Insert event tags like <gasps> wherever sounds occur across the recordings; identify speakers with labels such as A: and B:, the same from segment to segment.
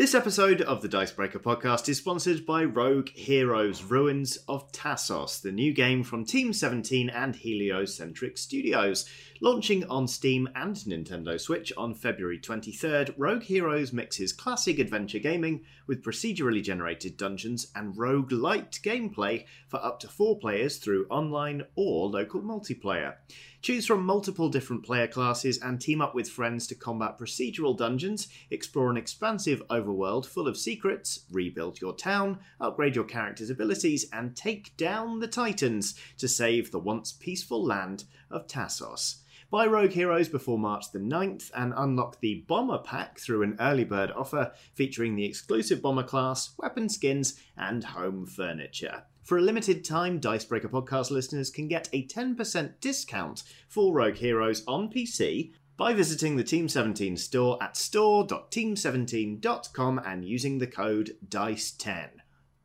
A: This episode of the Dicebreaker podcast is sponsored by Rogue Heroes Ruins of Tassos, the new game from Team 17 and Heliocentric Studios. Launching on Steam and Nintendo Switch on February 23rd, Rogue Heroes mixes classic adventure gaming with procedurally generated dungeons and rogue-lite gameplay for up to four players through online or local multiplayer. Choose from multiple different player classes and team up with friends to combat procedural dungeons, explore an expansive overworld full of secrets, rebuild your town, upgrade your character's abilities, and take down the Titans to save the once peaceful land of Tassos. Buy Rogue Heroes before March the 9th and unlock the Bomber Pack through an early bird offer featuring the exclusive Bomber class, weapon skins, and home furniture. For a limited time, Dicebreaker podcast listeners can get a 10% discount for Rogue Heroes on PC by visiting the Team 17 store at store.team17.com and using the code DICE10.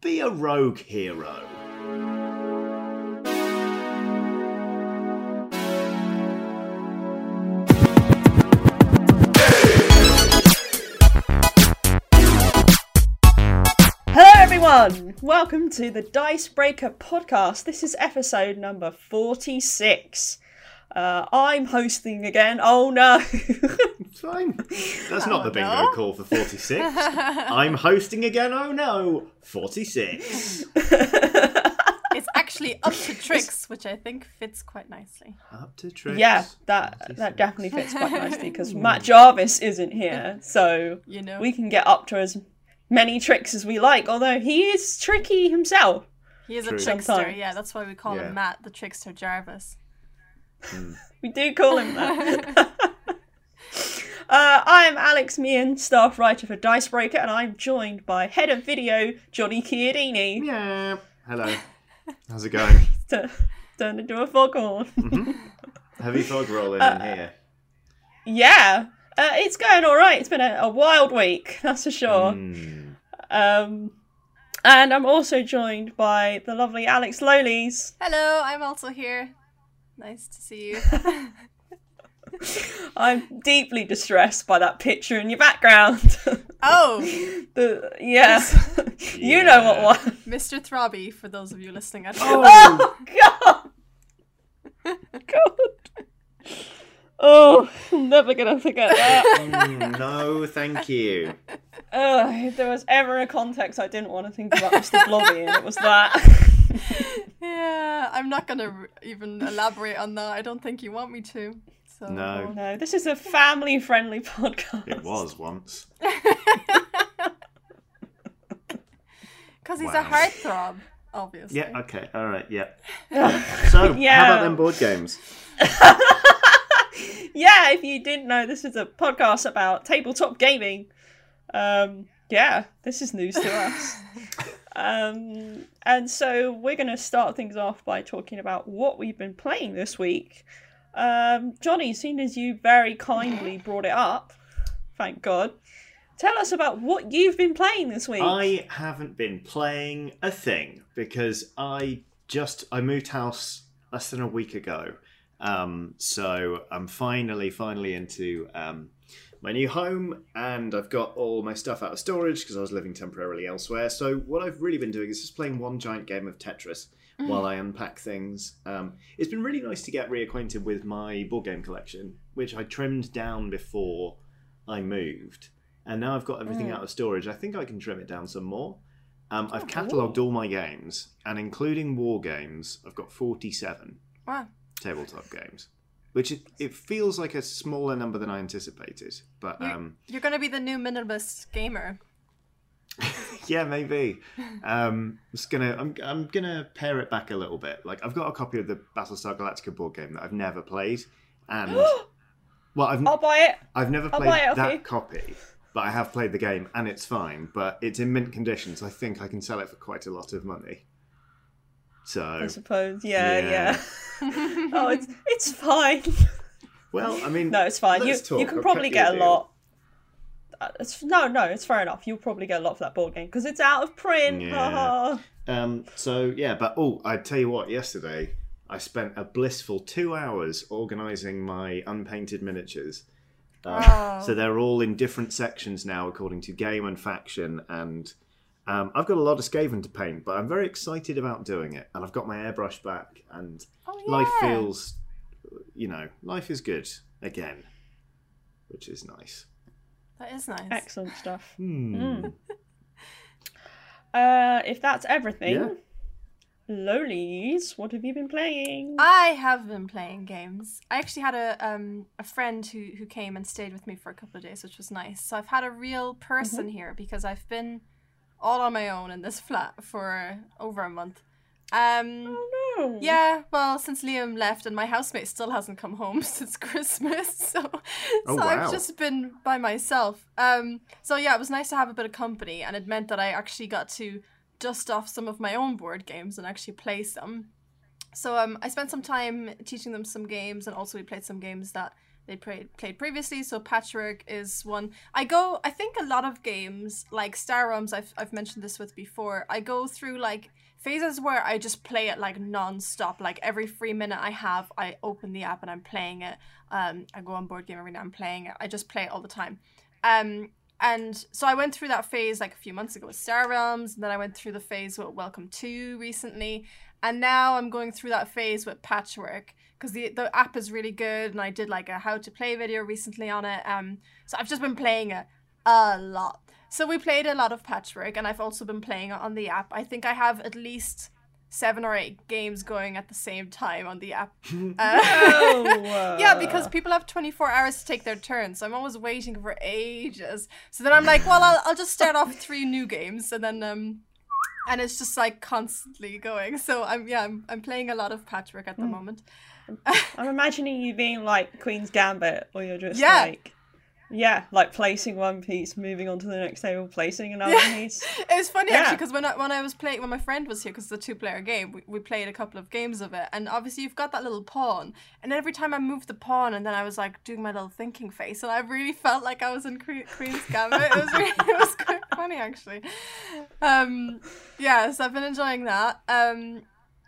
A: Be a rogue hero.
B: Everyone! Welcome to the Dicebreaker podcast. This is episode number 46. Uh, I'm hosting again. Oh no!
A: It's fine. That's not the bingo
C: no.
A: call for 46. I'm hosting again. Oh no. 46.
C: It's actually up to <laughs> tricks, which I think fits quite nicely.
A: Up to tricks.
B: yeah, that that definitely fits quite nicely because <laughs> Matt Jarvis isn't here, <laughs> so
C: You know,
B: we can get up to as many tricks as we like. Although he is tricky himself.
C: he is
A: True.
C: a trickster.
B: Sometimes.
C: Yeah, that's why we call
A: Yeah.
C: him Matt, the trickster Jarvis. <laughs>
B: We do call him that. <laughs> Uh, I'm Alex Meehan, staff writer for Dicebreaker, and I'm joined by head of video Johnny Chiodini.
A: Yeah. Hello. <laughs> How's it going?
B: to turn into a foghorn.
A: Heavy fog rolling
B: Uh,
A: in here.
B: yeah, uh, it's going all right. It's been a, a wild week, that's for sure.
A: Mm.
B: Um, and I'm also joined by the lovely Alex Lolies.
C: Hello, I'm also here. Nice to see you. <laughs>
B: I'm deeply distressed by that picture in your background. <laughs>
C: oh,
B: the, yeah, <laughs> you know what one.
C: Mr. Throbby, for those of you listening at
A: Oh,
C: home.
B: Oh God! God! Oh, I'm <laughs> never gonna forget that.
A: mm, no, thank you.
B: Ugh, if there was ever a context I didn't want to think about Mr. Blobby, and it was that. <laughs>
C: Yeah, I'm not gonna even elaborate on that. I don't think you want me to. So
A: No.
B: no, this is a family-friendly podcast.
A: It was once. <laughs>
C: because he's
A: Wow.
C: a heartthrob, obviously.
A: Yeah, okay, alright, yeah. So,
B: Yeah.
A: how about them board games?
B: Yeah, if you didn't know, this is a podcast about tabletop gaming. Um, yeah, this is news to us. <laughs> um, and so we're going to start things off by talking about what we've been playing this week. Um, Johnny, seeing as you very kindly brought it up, thank God, tell us about what you've been playing this week.
A: I haven't been playing a thing because I just I moved house less than a week ago. Um, so I'm finally, finally into um, my new home, and I've got all my stuff out of storage because I was living temporarily elsewhere. So what I've really been doing is just playing one giant game of Tetris while I unpack things. Um, it's been really nice to get reacquainted with my board game collection, which I trimmed down before I moved, and now I've got everything out of storage. I think I can trim it down some more. Um, I've catalogued all my games, and including war games, I've got forty-seven
C: Wow.
A: Tabletop games, which it, it feels like a smaller number than I anticipated. But
C: You-
A: um,
C: You're gonna be the new minimalist gamer. <laughs>
A: yeah, maybe. Um, I'm just gonna I'm, I'm gonna pare it back a little bit. Like I've got a copy of the Battlestar Galactica board game that I've never played, and <gasps> well, I've
B: I'll buy it.
A: I've never
B: I'll
A: played
B: it
A: that copy, but I have played the game and it's fine. But it's in mint condition, so I think I can sell it for quite a lot of money. So
B: I suppose. Yeah,
A: Yeah.
B: yeah. <laughs> oh, it's it's fine.
A: well, I mean,
B: No, it's fine. You
A: talk.
B: you can
A: I'll
B: probably get a
A: deal.
B: lot. Uh, It's no, no, it's fair enough. You'll probably get a lot for that board game because it's out of print.
A: Yeah. Um, so yeah, but oh, I tell you what, yesterday I spent a blissful two hours organising my unpainted miniatures, Um,
C: Oh.
A: So they're all in different sections now, according to game and faction. And um, I've got a lot of Skaven to paint, but I'm very excited about doing it. And I've got my airbrush back, and
C: Oh,
A: life feels, you know, life is good again, which is nice.
C: That is nice.
B: Excellent stuff.
A: Hmm.
B: Mm. Uh, if that's everything,
A: Yeah.
B: Lolies, what have you been playing?
C: I have been playing games. I actually had a um a friend who who came and stayed with me for a couple of days, which was nice. So I've had a real person here because I've been all on my own in this flat for over a month. Um
B: oh no.
C: yeah, well, since Liam left and my housemate still hasn't come home <laughs> since Christmas, <laughs> so
A: Oh,
C: so
A: wow.
C: I've just been by myself. Um, so yeah, it was nice to have a bit of company, and it meant that I actually got to dust off some of my own board games and actually play some. So um, I spent some time teaching them some games, and also we played some games that they played played previously. So Patchwork is one. I go. I think a lot of games like Star Realms. I've I've mentioned this with before. I go through like phases where I just play it like non-stop. Like every free minute I have, I open the app and I'm playing it. Um, I go on board game arena. I'm playing it. I just play it all the time. Um, and so I went through that phase like a few months ago with Star Realms, and then I went through the phase with Welcome to recently, and now I'm going through that phase with Patchwork because the the app is really good, and I did like a how to play video recently on it. Um, so I've just been playing it a lot. So we played a lot of Patchwork, and I've also been playing it on the app. I think I have at least seven or eight games going at the same time on the app. <laughs> Uh,
B: Oh, <laughs>
C: yeah, because people have 24 hours to take their turn, so I'm always waiting for ages. So then I'm like, well, I'll, I'll just start off three new games, and then um, and it's just like constantly going. So I'm yeah, I'm, I'm playing a lot of Patchwork at the moment. <laughs>
B: I'm imagining you being like Queen's Gambit, or you're just
C: Yeah.
B: like, yeah, like placing one piece, moving on to the next table, placing another
C: Yeah.
B: piece. <laughs>
C: It was funny
B: Yeah.
C: actually because when I when I was playing when my friend was here because it's a two player game we, we played a couple of games of it and obviously you've got that little pawn and every time I moved the pawn and then I was like doing my little thinking face and I really felt like I was in Que- Queen's Gambit it was really, <laughs> it was quite funny actually um yeah so I've been enjoying that um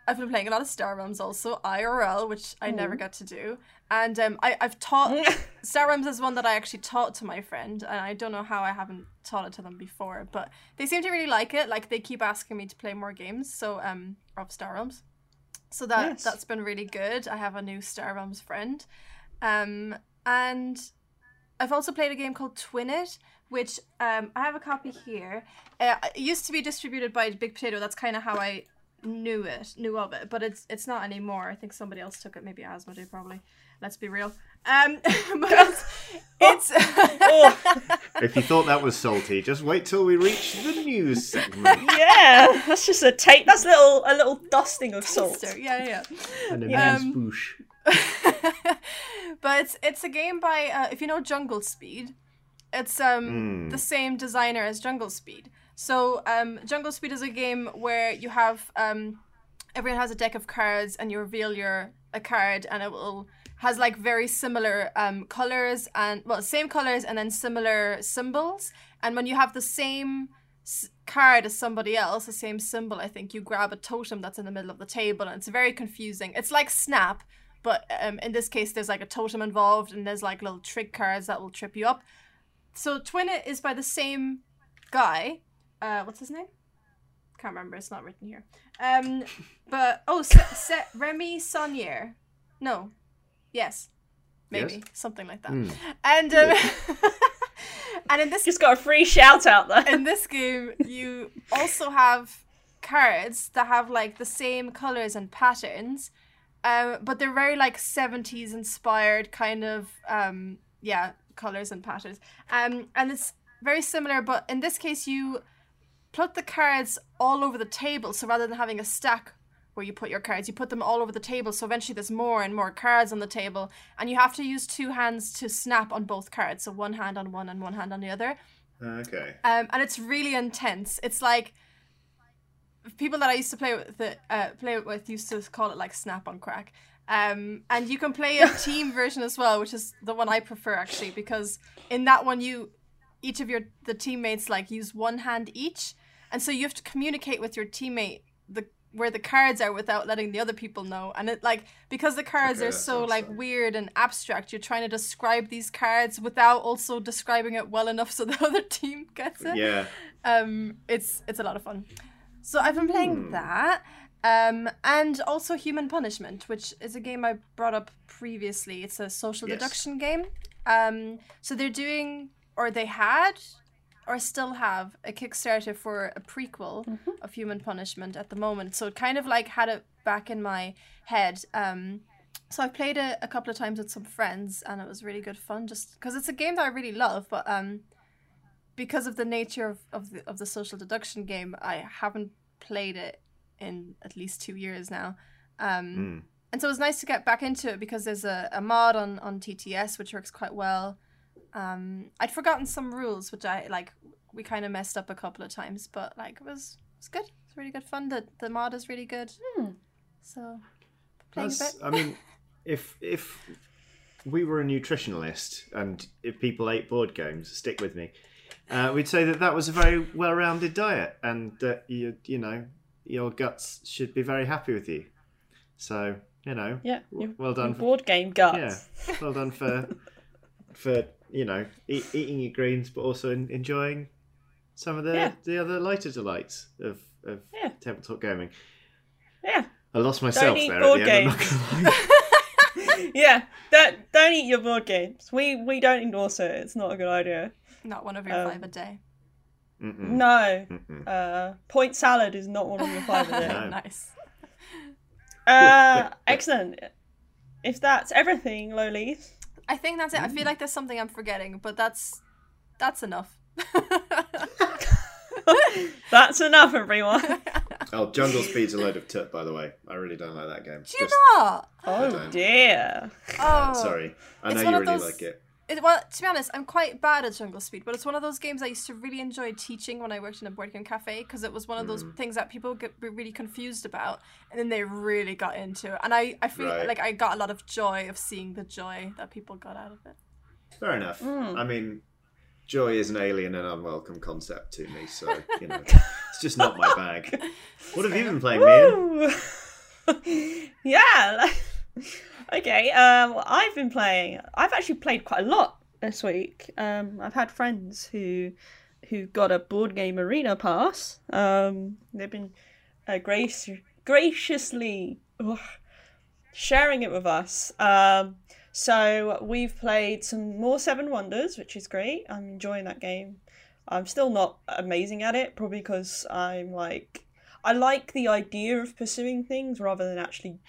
C: I've been playing a lot of Star Realms also IRL which I never
B: Ooh.
C: got to do and um I I've taught <laughs> Star Realms is one that I actually taught to my friend, and I don't know how I haven't taught it to them before, but they seem to really like it. Like they keep asking me to play more games, so um, of Star Realms. So that
B: Yes.
C: that's been really good. I have a new Star Realms friend, um, and I've also played a game called Twin It, which um, I have a copy here. Uh, it used to be distributed by Big Potato. That's kind of how I knew it, knew of it, but it's it's not anymore. I think somebody else took it, maybe Asmodee probably. Let's be real. Um, <laughs> but <laughs> it's, it's <laughs>
B: Oh.
A: If you thought that was salty, just wait till we reach the news segment.
B: yeah, that's just a take. That's a little a little dusting of salt.
C: Taster, yeah, yeah.
A: And a
B: Yeah.
A: nice
C: Um,
A: boosh.
C: but it's it's a game by uh, if you know Jungle Speed, it's um
A: Mm.
C: the same designer as Jungle Speed. So um Jungle Speed is a game where you have um everyone has a deck of cards and you reveal your a card and it will has like very similar um colors and well same colors and then similar symbols. And when you have the same s- card as somebody else the same symbol i think you grab a totem that's in the middle of the table and it's very confusing. It's like snap but um, in this case there's like a totem involved and there's like little trick cards that will trip you up. So twin it is by the same guy uh what's his name can't remember it's not written here um <laughs> but oh Se- Se- remy Sonier. no yes maybe
A: Yes.
C: something like that
A: Mm.
C: and um, <laughs> and in this
B: Just got a free shout out there.
C: in this game you also have cards that have like the same colors and patterns um, but they're very like 70s inspired kind of um, yeah colors and patterns um, and it's very similar but in this case you put the cards all over the table so rather than having a stack where you put your cards you put them all over the table so eventually there's more and more cards on the table and you have to use two hands to snap on both cards so one hand on one and one hand on the other
A: Okay.
C: um, and it's really intense. It's like people that I used to play with, uh, play with used to call it like snap on crack. Um, and you can play a <laughs> team version as well, which is the one I prefer actually, because in that one you, each of your the teammates like use one hand each, and so you have to communicate with your teammate the where the cards are without letting the other people know. And it like because the cards
A: Okay,
C: are so like weird and abstract, you're trying to describe these cards without also describing it well enough so <laughs> the other team gets it.
A: Yeah.
C: Um, it's it's a lot of fun. So I've been playing
A: Hmm.
C: that, um, and also Human Punishment, which is a game I brought up previously. It's a social
A: Yes.
C: deduction game. Um, so they're doing, or they had, or still have a Kickstarter for a prequel of Human Punishment at the moment. So it kind of like had it back in my head. Um, so I've played it a couple of times with some friends, and it was really good fun. Just because it's a game that I really love, but um, because of the nature of, of the of the social deduction game, I haven't played it in at least two years now. Um,
A: Mm.
C: and so it was nice to get back into it because there's a, a mod on, on TTS which works quite well. Um, I'd forgotten some rules which I like we kind of messed up a couple of times, but like it was it's good. It's really good fun. The the mod is really good.
B: Hmm.
C: So playing a
A: That's,
C: bit.
A: I mean, <laughs> if if we were a nutritionalist and if people ate board games, stick with me, uh, we'd say that that was a very well-rounded diet, and that you you know your guts should be very happy with you. So you know,
B: Yeah.
A: w- well done.
B: your
A: For,
B: board game guts.
A: yeah, well done for <laughs> for you know eat, eating your greens, but also en- enjoying some of the
B: Yeah.
A: the other lighter delights of of
B: Yeah.
A: tabletop gaming.
B: Yeah.
A: I lost myself
B: eat
A: there
B: board
A: at the end. I'm not <laughs> <laughs>
B: yeah. Don't don't eat your board games. We we don't endorse it. It's not a good idea.
C: Not one of your
B: um,
C: five a day.
A: Mm-mm.
B: No.
A: Mm-mm.
B: Uh, point salad is not one of your five a day. <laughs>
A: No.
C: nice.
B: Uh, excellent. If that's everything, Lolies.
C: I think that's it. I feel like there's something I'm forgetting, but that's that's enough. <laughs>
B: That's enough, everyone. <laughs>
A: Oh, Jungle Speed's a load of tut, by the way. I really don't like that game.
C: Do you
A: Just-
C: not?
B: Oh
A: don't.
B: dear.
C: Oh,
A: Sorry. I know you really
C: those-
A: like it.
C: It, well, to be honest, I'm quite bad at Jungle Speed, but it's one of those games I used to really enjoy teaching when I worked in a board game cafe because it was one of those
A: Mm.
C: things that people get really confused about, and then they really got into it. And I, I feel
A: Right.
C: like I got a lot of joy of seeing the joy that people got out of it.
A: Fair enough.
B: Mm.
A: I mean, joy is an alien and unwelcome concept to me, so, you know, <laughs> it's just not my bag. What have you been playing, Meehan?
B: Woo! <laughs> yeah. like- okay. Um, I've been playing. I've actually played quite a lot this week. Um, I've had friends who who got a board game arena pass. Um, they've been uh, grace graciously ugh, sharing it with us. Um, so we've played some more Seven Wonders, which is great. I'm enjoying that game. I'm still not amazing at it, probably because I'm like I like the idea of pursuing things rather than actually,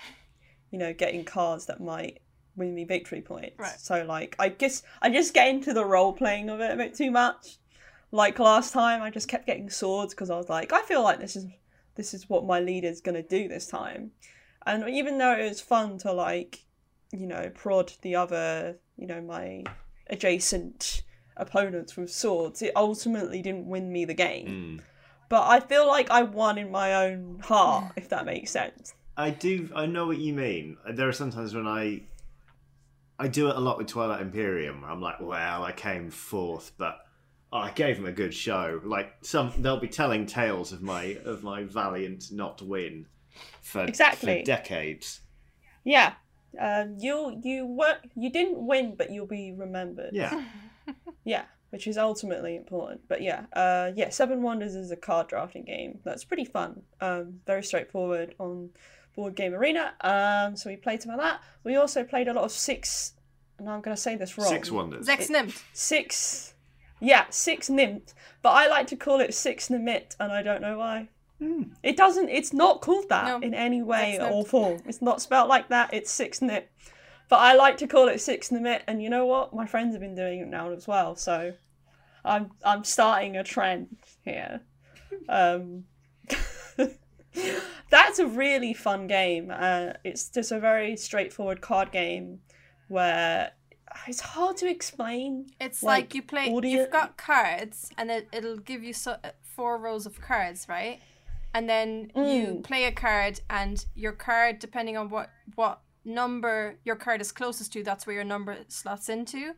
B: you know, getting cards that might win me victory points.
C: Right.
B: So like I guess I just get into the role playing of it a bit too much. Like last time, I just kept getting swords because I was like, I feel like this is this is what my leader's gonna do this time. And even though it was fun to like, you know, prod the other, you know, my adjacent opponents with swords, it ultimately didn't win me the game
A: Mm.
B: but I feel like I won in my own heart, if that makes sense.
A: I do. I know what you mean. There are sometimes when I, I do it a lot with Twilight Imperium. Where I'm like, well, I came fourth, but oh, I gave them a good show. Like some, they'll be telling tales of my of my valiant not win for
B: Exactly.
A: for decades.
B: Yeah, um, you you were you didn't win, but you'll be remembered.
A: Yeah, <laughs>
B: yeah, which is ultimately important. But yeah, uh, yeah, Seven Wonders is a card drafting game that's pretty fun. Um, very straightforward on Board Game Arena. Um, so we played some of that. We also played a lot of six. And I'm going to say this wrong.
A: six wonders.
C: Zex Nimt.
B: Six. Yeah, six Nimmt. But I like to call it six Nimit, and I don't know why.
A: Hmm.
B: It doesn't. It's not called that
C: No,
B: in any way
C: Six Nimmt.
B: or form. It's not spelled like that. It's six Nip. But I like to call it six Nimit, and you know what? My friends have been doing it now as well. So I'm I'm starting a trend here. Um, <laughs> <laughs> that's a really fun game. Uh, it's just a very straightforward card game where it's hard to explain.
C: It's
B: Like,
C: like, you play.
B: audio-
C: You've got cards, and it it'll give you so, four rows of cards, right? And then you
B: Mm.
C: play a card, and your card, depending on what what number your card is closest to, that's where your number slots into.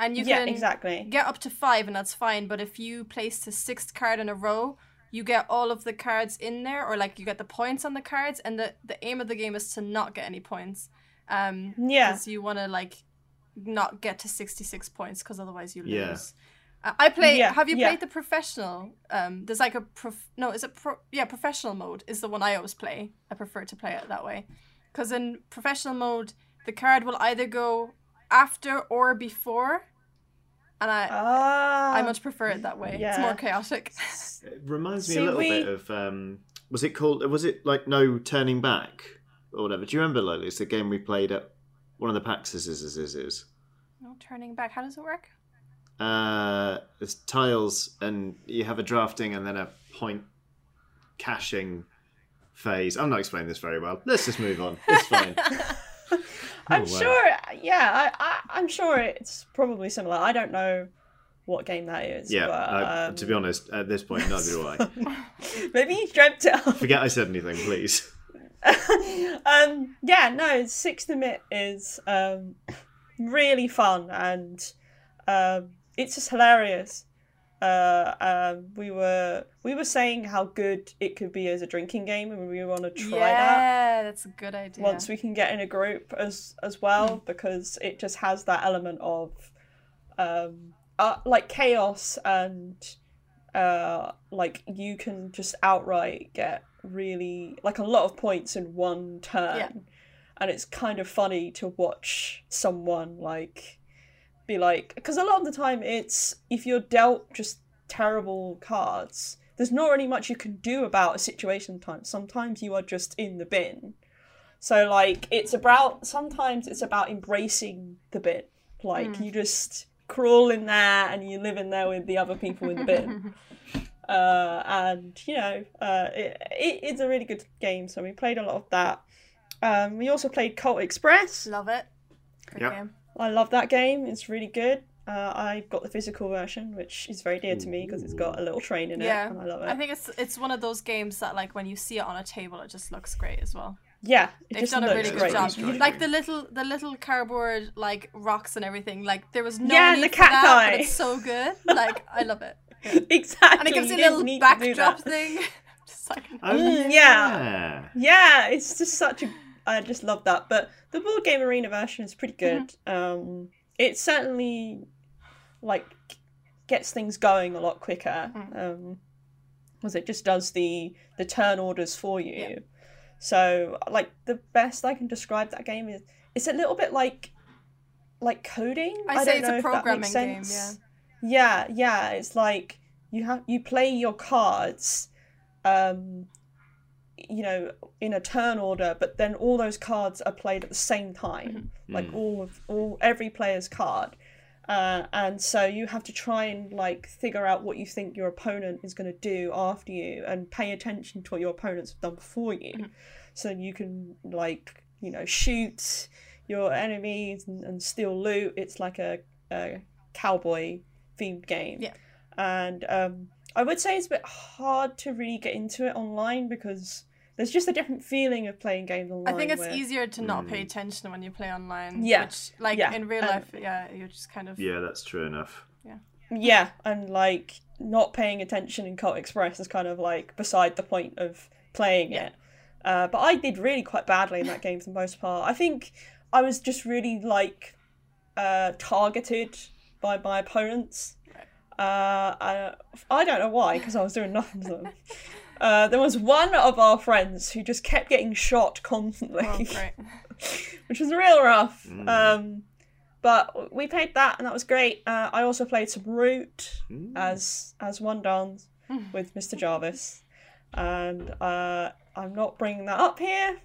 C: And you
B: yeah,
C: can
B: exactly.
C: get up to five, and that's fine. But if you place the sixth card in a row, you get all of the cards in there, or like you get the points on the cards, and the the aim of the game is to not get any points. Um,
B: Yeah.
C: because you want to like not get to sixty six points, because otherwise you lose.
A: Yeah.
C: Uh, I play.
B: Yeah,
C: Have you
B: yeah.
C: played the professional? Um, there's like a prof. No, is it pro? Yeah, professional mode is the one I always play. I prefer to play it that way, because in professional mode, the card will either go after or before, and I
B: Ah.
C: I much prefer it that way. It's more chaotic.
A: It reminds me
B: See,
A: a little
B: we-
A: bit of um, was it called? Was it like No Turning Back or whatever? Do you remember, Lola? It's the game we played at one of the PAX is.
C: no turning back. How does it work?
A: Uh, it's tiles, and you have a drafting and then a point caching phase. I'm not explaining this very well. Let's just move on. It's fine. <laughs>
B: I'm
A: Oh, wow.
B: sure. Yeah, I, I, I'm sure it's probably similar. I don't know what game that is.
A: Yeah,
B: but,
A: uh,
B: um,
A: to be honest, at this point, neither do I. <laughs>
B: maybe you dreamt it up.
A: Forget I said anything, please. <laughs> <laughs>
B: um, yeah, no, Sixth Emit is um, really fun and um, it's just hilarious. Uh, um, we were we were saying how good it could be as a drinking game, and we want to try that
C: yeah, that's a good idea.
B: once we can get in a group as as well because it just has that element of um uh, like chaos and uh like you can just outright get really like a lot of points in one turn
C: Yeah.
B: and it's kind of funny to watch someone like be like because a lot of the time it's if you're dealt just terrible cards there's not really much you can do about a situation time sometimes you are just in the bin so like it's about sometimes it's about embracing the bin. Like you just crawl in there and you live in there with the other people in the bin. <laughs> uh, and you know, uh, it, it, it's a really good game. So we played a lot of that. Um, we also played Colt Express.
C: Love it. Great
A: Yep.
C: game.
B: I love that game. It's really good. Uh, I've got the physical version, which is very dear to me because it's got a little train in it,
C: Yeah,
B: and I love it.
C: I think it's it's one of those games that like when you see it on a table, it just looks great as well.
B: yeah, it
C: They've done a really good
B: great.
C: job. Like the little the little cardboard like rocks and everything. Like there was no
B: Yeah,
C: need
B: the
C: for that,
B: cacti.
C: but it's so good. Like I love it. <laughs> Yeah.
B: exactly.
C: And it gives you a little
B: need to do
C: backdrop thing. <laughs> just like
A: Oh,
B: Mm,
A: yeah.
B: Yeah, it's just such a. I just love that. But the board game arena version is pretty good.
C: Mm-hmm.
B: Um, it certainly like gets things going a lot quicker.
C: Mm.
B: Um, because it just does the the turn orders for you.
C: Yeah.
B: So like the best I can describe that game is it's a little bit like like coding.
C: I
B: don't
C: say it's
B: know
C: a programming game,
B: sense. Yeah, yeah. It's like you have you play your cards, um, you know, in a turn order, but then all those cards are played at the same time, like
A: Mm.
B: all of all every player's card. Uh, and so you have to try and like figure out what you think your opponent is going to do after you and pay attention to what your opponents have done before you
C: Mhm.
B: so you can like you know shoot your enemies and, and steal loot it's like a, a cowboy themed game
C: Yeah.
B: and um, i would say it's a bit hard to really get into it online because there's just a different feeling of playing games online
C: I think it's
B: where-
C: easier to not pay
A: Mm.
C: attention when you play online.
B: Yeah,
C: Which, like
B: yeah,
C: in real
B: and-
C: life, yeah, you're just kind of.
A: Yeah, that's true enough.
B: Yeah, Yeah, and like not paying attention in Colt Express is kind of like beside the point of playing
C: Yeah.
B: it. Uh, but I did really quite badly in that game for the most part. I think I was just really like uh, targeted by my opponents. Uh, I, I don't know why, because I was doing <laughs> nothing to them. Uh, there was one of our friends who just kept getting shot constantly
C: Oh, <laughs> great.
B: which was real rough.
A: Mm.
B: Um, but we played that, and that was great. Uh, I also played some Root
A: Mm.
B: as as one dance <laughs> with Mr. Jarvis, and uh, I'm not bringing that up here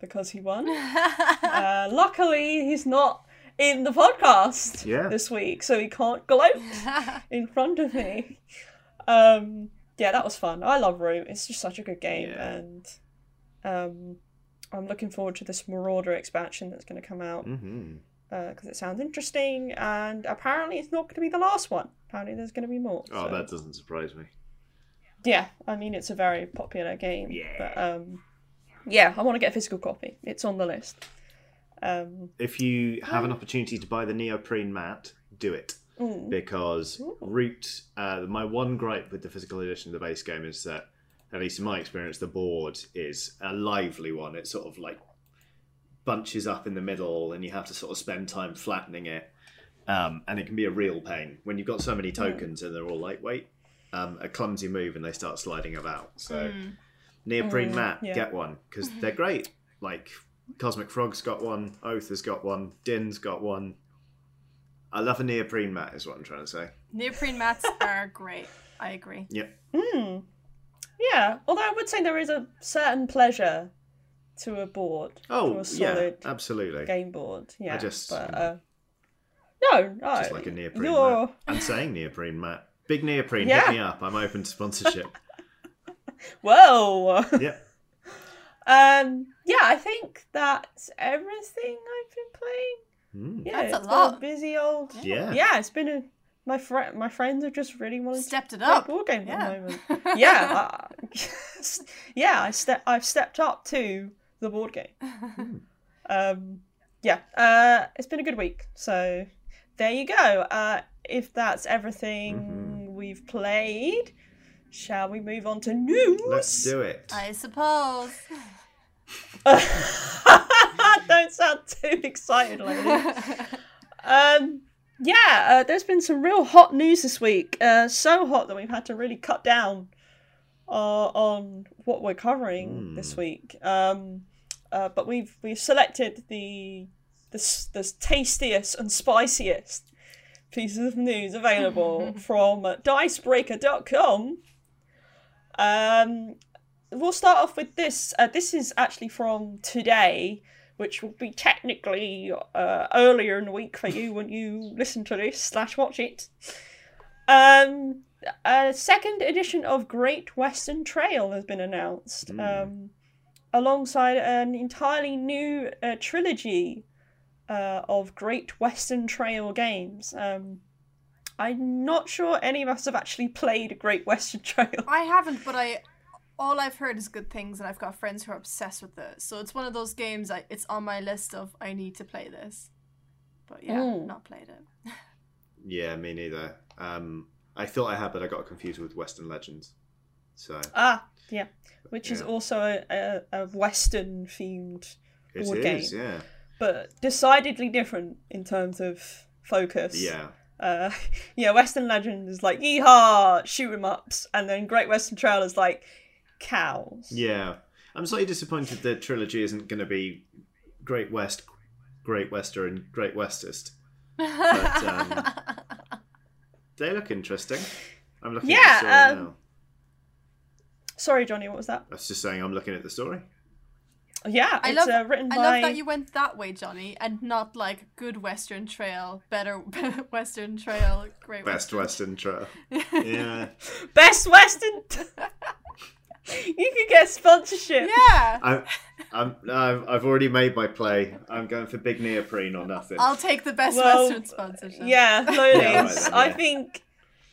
B: because he won. <laughs> uh, luckily, he's not in the podcast
A: Yeah.
B: this week, so he can't gloat in front of me. Um, yeah, that was fun. I love Root. It's just such a good game,
A: Yeah.
B: and um, I'm looking forward to this Marauder expansion that's going to come out because it sounds interesting. And apparently, it's not going to be the last one. Apparently, there's going to be more.
A: Oh,
B: so-
A: that doesn't surprise me.
B: Yeah, I mean, it's a very popular game.
A: Yeah.
B: But um, yeah, I want to get a physical copy. It's on the list. Um,
A: If you have an opportunity to buy the neoprene mat, do it.
B: Mm.
A: because
B: Ooh.
A: Root. Uh, my one gripe with the physical edition of the base game is that, at least in my experience, the board is a lively one. It sort of like bunches up in the middle, and you have to sort of spend time flattening it. Um, and it can be a real pain when you've got so many tokens and they're all lightweight. Um, a clumsy move and they start sliding about. So
C: Mm.
A: neoprene
B: Mm,
A: mat,
B: yeah.
A: get one because they're great. Like Cosmic Frog's got one, Oath has got one, Din's got one. I love a neoprene mat, is what I'm trying to say.
C: Neoprene mats <laughs> are great. I agree.
A: Yep.
B: Hmm. Yeah, although I would say there is a certain pleasure to a board, to
A: Oh,
B: a
A: yeah, absolutely.
B: game board. Yeah, I
A: just,
B: but uh, no, no,
A: Just like a neoprene
B: you're
A: mat. I'm saying neoprene mat. Big neoprene,
B: Yeah.
A: hit me up. I'm open to sponsorship. <laughs>
B: whoa.
A: yep. <laughs>
B: Um, yeah, I think that's everything I've been playing.
A: Mm.
B: Yeah,
C: That's a
B: it's
C: lot.
B: been a busy old.
A: Yeah.
B: Yeah, it's been a. My friend, my friends are just really wanting
C: Stepped it
B: to play
C: up.
B: board games
C: Yeah.
B: at the moment. <laughs> Yeah, uh, <laughs> yeah, I ste- I've stepped up to the board game. Um, yeah, uh, it's been a good week. So there you go. Uh, if that's everything
A: Mm-hmm.
B: we've played, shall we move on to news?
A: Let's do it.
C: I suppose. <laughs> <laughs>
B: Don't sound too excited, lady. Um, yeah, uh, there's been some real hot news this week. Uh, so hot that we've had to really cut down uh, on what we're covering
A: Hmm.
B: this week. Um, uh, but we've we've selected the the the tastiest and spiciest pieces of news available <laughs> from dicebreaker.com. Um, we'll start off with this. Uh, this is actually from today, which will be technically uh, earlier in the week for you when you listen to this slash watch it. Um, a second edition of Great Western Trail has been announced,
A: Mm.
B: um, alongside an entirely new uh, trilogy uh, of Great Western Trail games. Um, I'm not sure any of us have actually played Great Western <laughs> Trail.
C: I haven't, but I all I've heard is good things, and I've got friends who are obsessed with it. So it's one of those games. I it's on my list of I need to play this. But yeah,
B: Mm.
C: not played it. <laughs>
A: Yeah, me neither. Um, I thought I had, but I got confused with Western Legends. So
B: Ah, yeah, which is also a, a, a Western themed
A: it
B: Board
A: is,
B: game.
A: yeah.
B: but decidedly different in terms of focus.
A: Yeah.
B: Uh, <laughs> yeah, Western Legend is like yeehaw, shoot 'em ups, and then Great Western Trail is like cows.
A: Yeah. I'm slightly disappointed the trilogy isn't going to be Great West, Great Western, Great Westest. But, um, <laughs> They look interesting. I'm looking
B: Yeah,
A: at the story
B: um,
A: now.
B: Sorry, Johnny, what was that?
A: I was just saying I'm looking at the story.
B: Yeah,
C: I
B: it's
C: love-
B: uh, written
C: I
B: by.
C: love that you went that way, Johnny, and not like good Western Trail, better <laughs> Western Trail, great
A: Best
C: Western.
A: Western Trail. <laughs> Yeah.
B: Best Western. You could get sponsorship.
C: Yeah,
A: I'm, I'm, I've I've already made my play. I'm going for big neoprene or nothing.
C: I'll take the best
B: Well,
C: Western sponsorship.
B: Yeah, Lolies. <laughs>
A: Yeah, right then,
B: I think.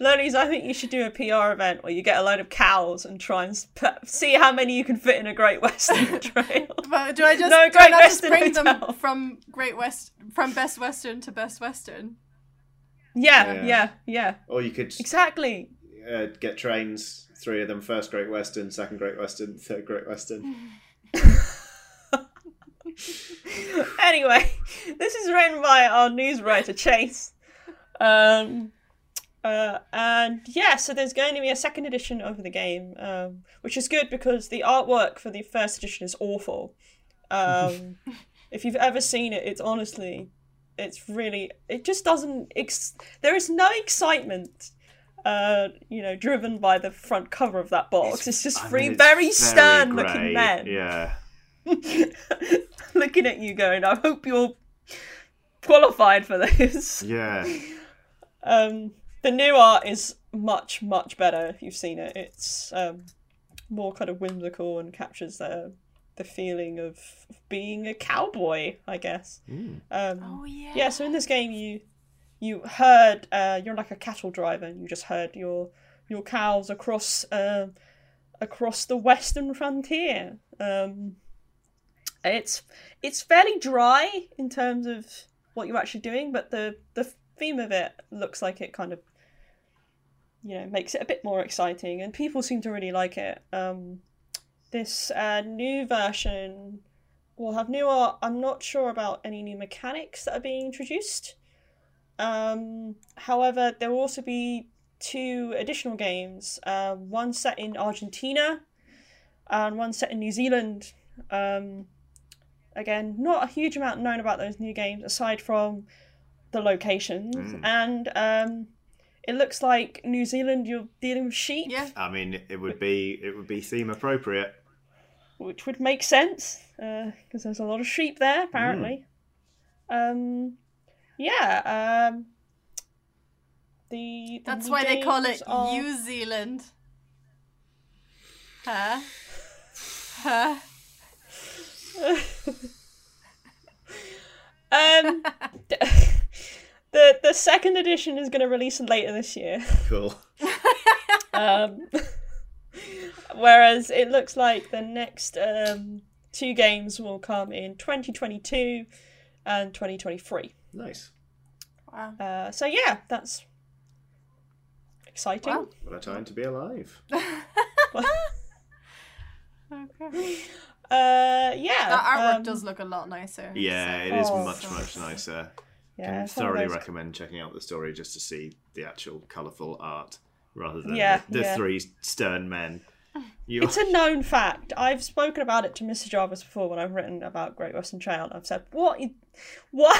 B: Lolies, I think you should do a PR event where you get a load of cows and try and sp- see how many you can fit in a Great Western <laughs> Trail.
C: But do I just
B: No,
C: do I
B: Great
C: just
B: Western
C: bring
B: Hotel.
C: them from Great West from Best Western to Best Western?
B: yeah,
A: Yeah.
B: yeah, yeah,
A: or you could
B: exactly.
A: uh, get trains. Three of them: first Great Western, second Great Western, third Great Western. <laughs>
B: anyway, this is written by our news writer Chase. Um, uh, and yeah, so there's going to be a second edition of the game, um, which is good because the artwork for the first edition is awful. Um, <laughs> if you've ever seen it, it's honestly, it's really, it just doesn't. Ex- there is no excitement. Uh, you know, driven by the front cover of that box. It's, just
A: I mean,
B: three
A: it's
B: very stern looking men
A: Yeah. <laughs>
B: looking at you going, I hope you're qualified for this.
A: Yeah. <laughs>
B: Um, the new art is much, much better if you've seen it. It's um, more kind of whimsical and captures the, the feeling of being a cowboy, I guess.
A: Mm.
B: Um,
C: Oh yeah.
B: yeah, so in this game you you herd uh, you're like a cattle driver and you just herd your your cows across um across the western frontier. Um, it's it's fairly dry in terms of what you're actually doing, but the the theme of it looks like it kind of you know makes it a bit more exciting, and people seem to really like it. Um, this uh, new version will have newer. I'm not sure about any new mechanics that are being introduced. Um, however, there will also be two additional games. Uh, one set in Argentina, and one set in New Zealand. Um, again, not a huge amount known about those new games aside from the locations,
A: Mm.
B: and um, it looks like New Zealand you're dealing with sheep,
C: Yeah.
A: I mean, it would be it would be theme appropriate.
B: which would make sense because there's a lot of sheep there apparently. Um, yeah. Um, the, the
C: That's why they call it
B: are-
C: New Zealand. Huh? Huh? <laughs>
B: Um, <laughs> the the second edition is going to release later this year.
A: Cool. <laughs>
B: Um, whereas it looks like the next um, two games will come in 2022 and 2023.
A: Nice.
C: Wow.
B: Uh, so yeah, that's exciting.
C: Wow.
A: What a time to be alive. <laughs>
C: Okay.
B: Uh, yeah.
C: That artwork
B: um,
C: does look a lot nicer.
A: Yeah, it is
B: Oh.
A: much much nicer.
B: Yeah,
A: Can
B: it's
A: thoroughly
B: those-
A: recommend checking out the story just to see the actual colourful art rather than
B: Yeah,
A: the, the
B: yeah.
A: three stern men. <laughs> You
B: It's a known fact. I've spoken about it to Mr. Jarvis before when I've written about Great Western Trail. I've said, "What? i- Why?"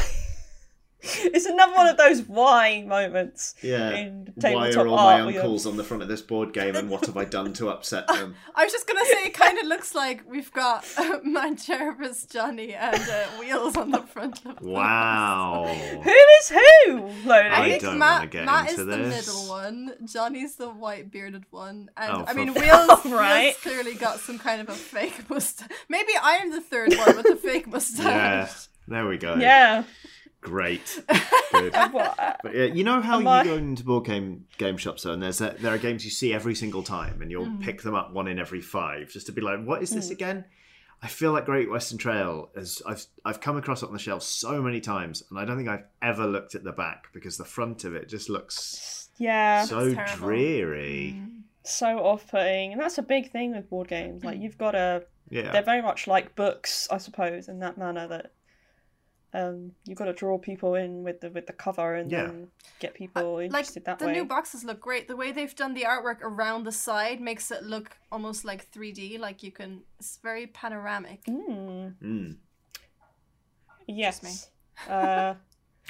B: <laughs> it's another one of those why moments
A: yeah.
B: in
A: Why
B: tabletop
A: are all my
B: where
A: uncles on the front of this board game, and what have I done to upset <laughs> them?
C: I was just gonna say it kind of looks like we've got uh, Matt Jarvis, Johnny, and uh, Wheels on the front of them.
A: Wow. <laughs>
B: Who is who, Lonely?
A: I
C: I think
A: don't
C: Matt,
A: wanna get
C: Matt
A: into
C: is the middle one. Johnny's the white bearded one, and
A: Oh,
C: I mean
A: f-
C: Wheels,
B: Right.
C: Wheels clearly got some kind of a fake mustache. Maybe I'm the third one with the fake mustache.
A: Yeah. There we go.
B: yeah.
A: Great. <laughs>
B: Uh,
A: But yeah, you know how
B: Am
A: you
B: I-
A: go into board game game shops though, and there's a, there are games you see every single time, and you'll
C: Mm.
A: pick them up one in every five, just to be like, "What is
B: Mm.
A: this again?" I feel like Great Western Trail as I've I've come across it on the shelf so many times, and I don't think I've ever looked at the back because the front of it just looks
B: yeah.
A: so dreary.
C: Mm.
B: so off-putting, and that's a big thing with board games. Like you've got to,
A: Yeah,
B: they're very much like books, I suppose, in that manner that um, you've got to draw people in with the with the cover and
A: Yeah.
B: then get people
C: Like
B: interested that
C: the
B: way.
C: new boxes look great. The way they've done the artwork around the side makes it look almost like 3D. Like you can, it's very panoramic.
B: Mm,
A: Mm.
B: yes. <laughs> Uh,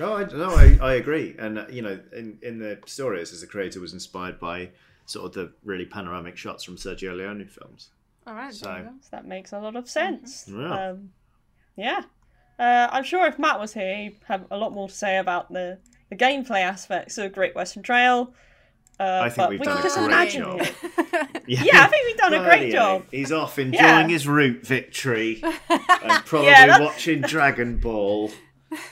A: Oh, I, no, I, I agree. And, uh, you know, in, in the story, it says the creator was inspired by sort of the really panoramic shots from Sergio Leone films.
C: All right,
A: So-
C: there you go.
B: so that makes a lot of sense.
A: Yeah.
B: Um, yeah. Uh, I'm sure if Matt was here, he'd have a lot more to say about the, the gameplay aspects of Great Western Trail. Uh,
A: I think
B: but
A: we've
B: we
A: done
B: can
A: a
B: just
A: great
B: imagine
A: job.
B: it. <laughs> Yeah, I think we've done a great
A: Bloody
B: job.
A: He's off enjoying <laughs>
B: Yeah.
A: his root victory and probably
B: Yeah,
A: watching Dragon Ball,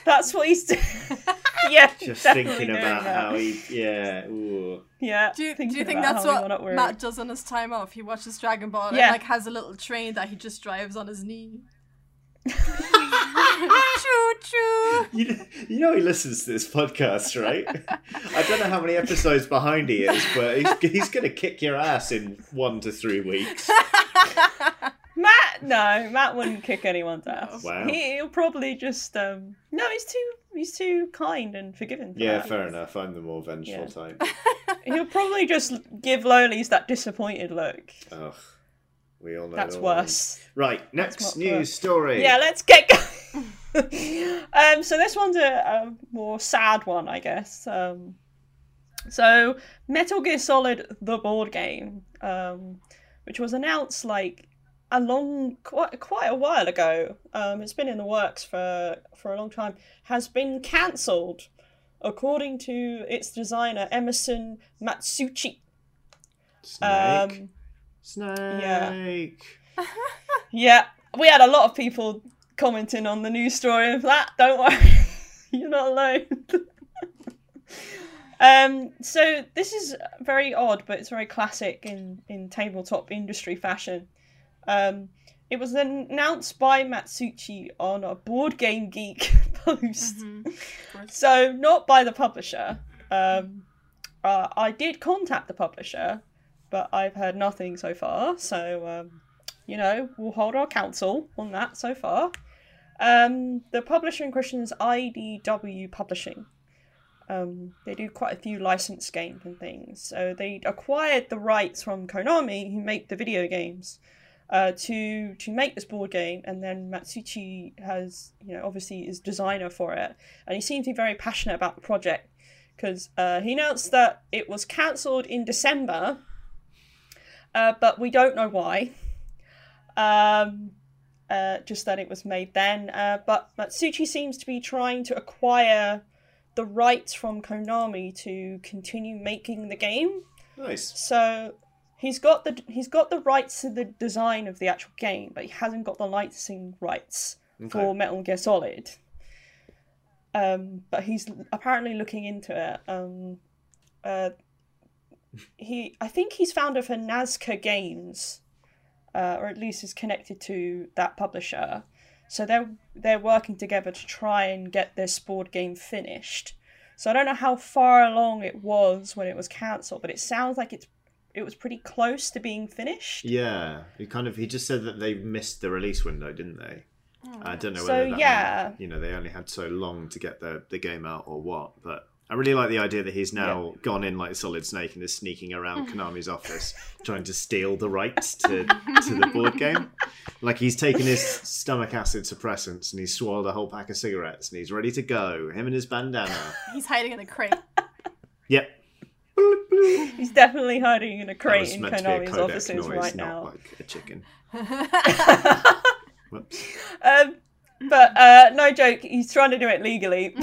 B: That's what he's doing. <laughs> yeah,
A: just thinking about
B: that.
A: how he, yeah, ooh.
B: Yeah.
C: Do you, do you think that's what Matt does on his time off? He watches Dragon Ball
B: Yeah.
C: and like has a little train that he just drives on his knee. Choo choo.
A: You, you know he listens to this podcast, right? I don't know how many episodes behind he is, but he's, he's going to kick your ass in one to three weeks.
B: Matt, no, Matt wouldn't kick anyone's ass.
A: Wow.
B: He, he'll probably just um. No, he's too he's too kind and forgiving. For
A: Yeah,
B: that.
A: fair enough. I'm the more vengeful
B: Yeah.
A: type. <laughs>
B: He'll probably just give Lolies that disappointed look.
A: Ugh. We all know
B: That's
A: the one.
B: worse.
A: Right, next news
B: worse.
A: story.
B: Yeah, let's get going. Um, so this one's a, a more sad one, I guess. Um, so Metal Gear Solid, the board game, um, which was announced like a long, quite quite a while ago. Um, it's been in the works for for a long time. Has been cancelled, according to its designer Emerson Matsuuchi.
A: Snake.
B: Um,
A: Snake.
B: Yeah, <laughs> we had a lot of people commenting on the news story of that. Don't worry, <laughs> you're not alone. <laughs> um, so this is very odd, but it's very classic in in tabletop industry fashion. Um, it was announced by Matsuuchi on a Board Game Geek <laughs> post.
C: Mhm.
B: So not by the publisher. Um, uh, I did contact the publisher, but I've heard nothing so far. So um, you know, we'll hold our counsel on that so far. Um, the publisher in question is IDW Publishing. Um, they do quite a few licensed games and things. So they acquired the rights from Konami, who make the video games, uh, to to make this board game. And then Matsuuchi has, you know, obviously is designer for it, and he seems to be very passionate about the project because uh, he announced that it was cancelled in December, uh, but we don't know why. Um, uh, just that it was made then. Uh, but Matsuuchi seems to be trying to acquire the rights from Konami to continue making the game.
A: Nice.
B: So he's got the he's got the rights to the design of the actual game, but he hasn't got the licensing rights for Metal Gear Solid. Um, but he's apparently looking into it. Um, uh, he, I think he's founder for Nazca Games, uh, or at least is connected to that publisher. So they're they're working together to try and get this board game finished. So I don't know how far along it was when it was cancelled, but it sounds like it's it was pretty close to being finished.
A: Yeah, he kind of he just said that they missed the release window, didn't they? I don't know
B: So,
A: whether that
B: yeah.
A: meant, you know they only had so long to get the the game out or what, but I really like the idea that he's now gone in like a Solid Snake and is sneaking around <laughs> Konami's office trying to steal the rights to to the board game. <laughs> Like he's taken his stomach acid suppressants and he's swallowed a whole pack of cigarettes and he's ready to go. Him and his bandana. <laughs>
C: He's hiding in a crate.
A: Yep.
B: He's definitely hiding in a
A: That
B: crate
A: was
B: in
A: meant to be a
B: Konami's
A: codec
B: offices
A: noise,
B: right
A: not
B: now.
A: like a chicken. Whoops.
B: Um, but uh, no joke, he's trying to do it legally.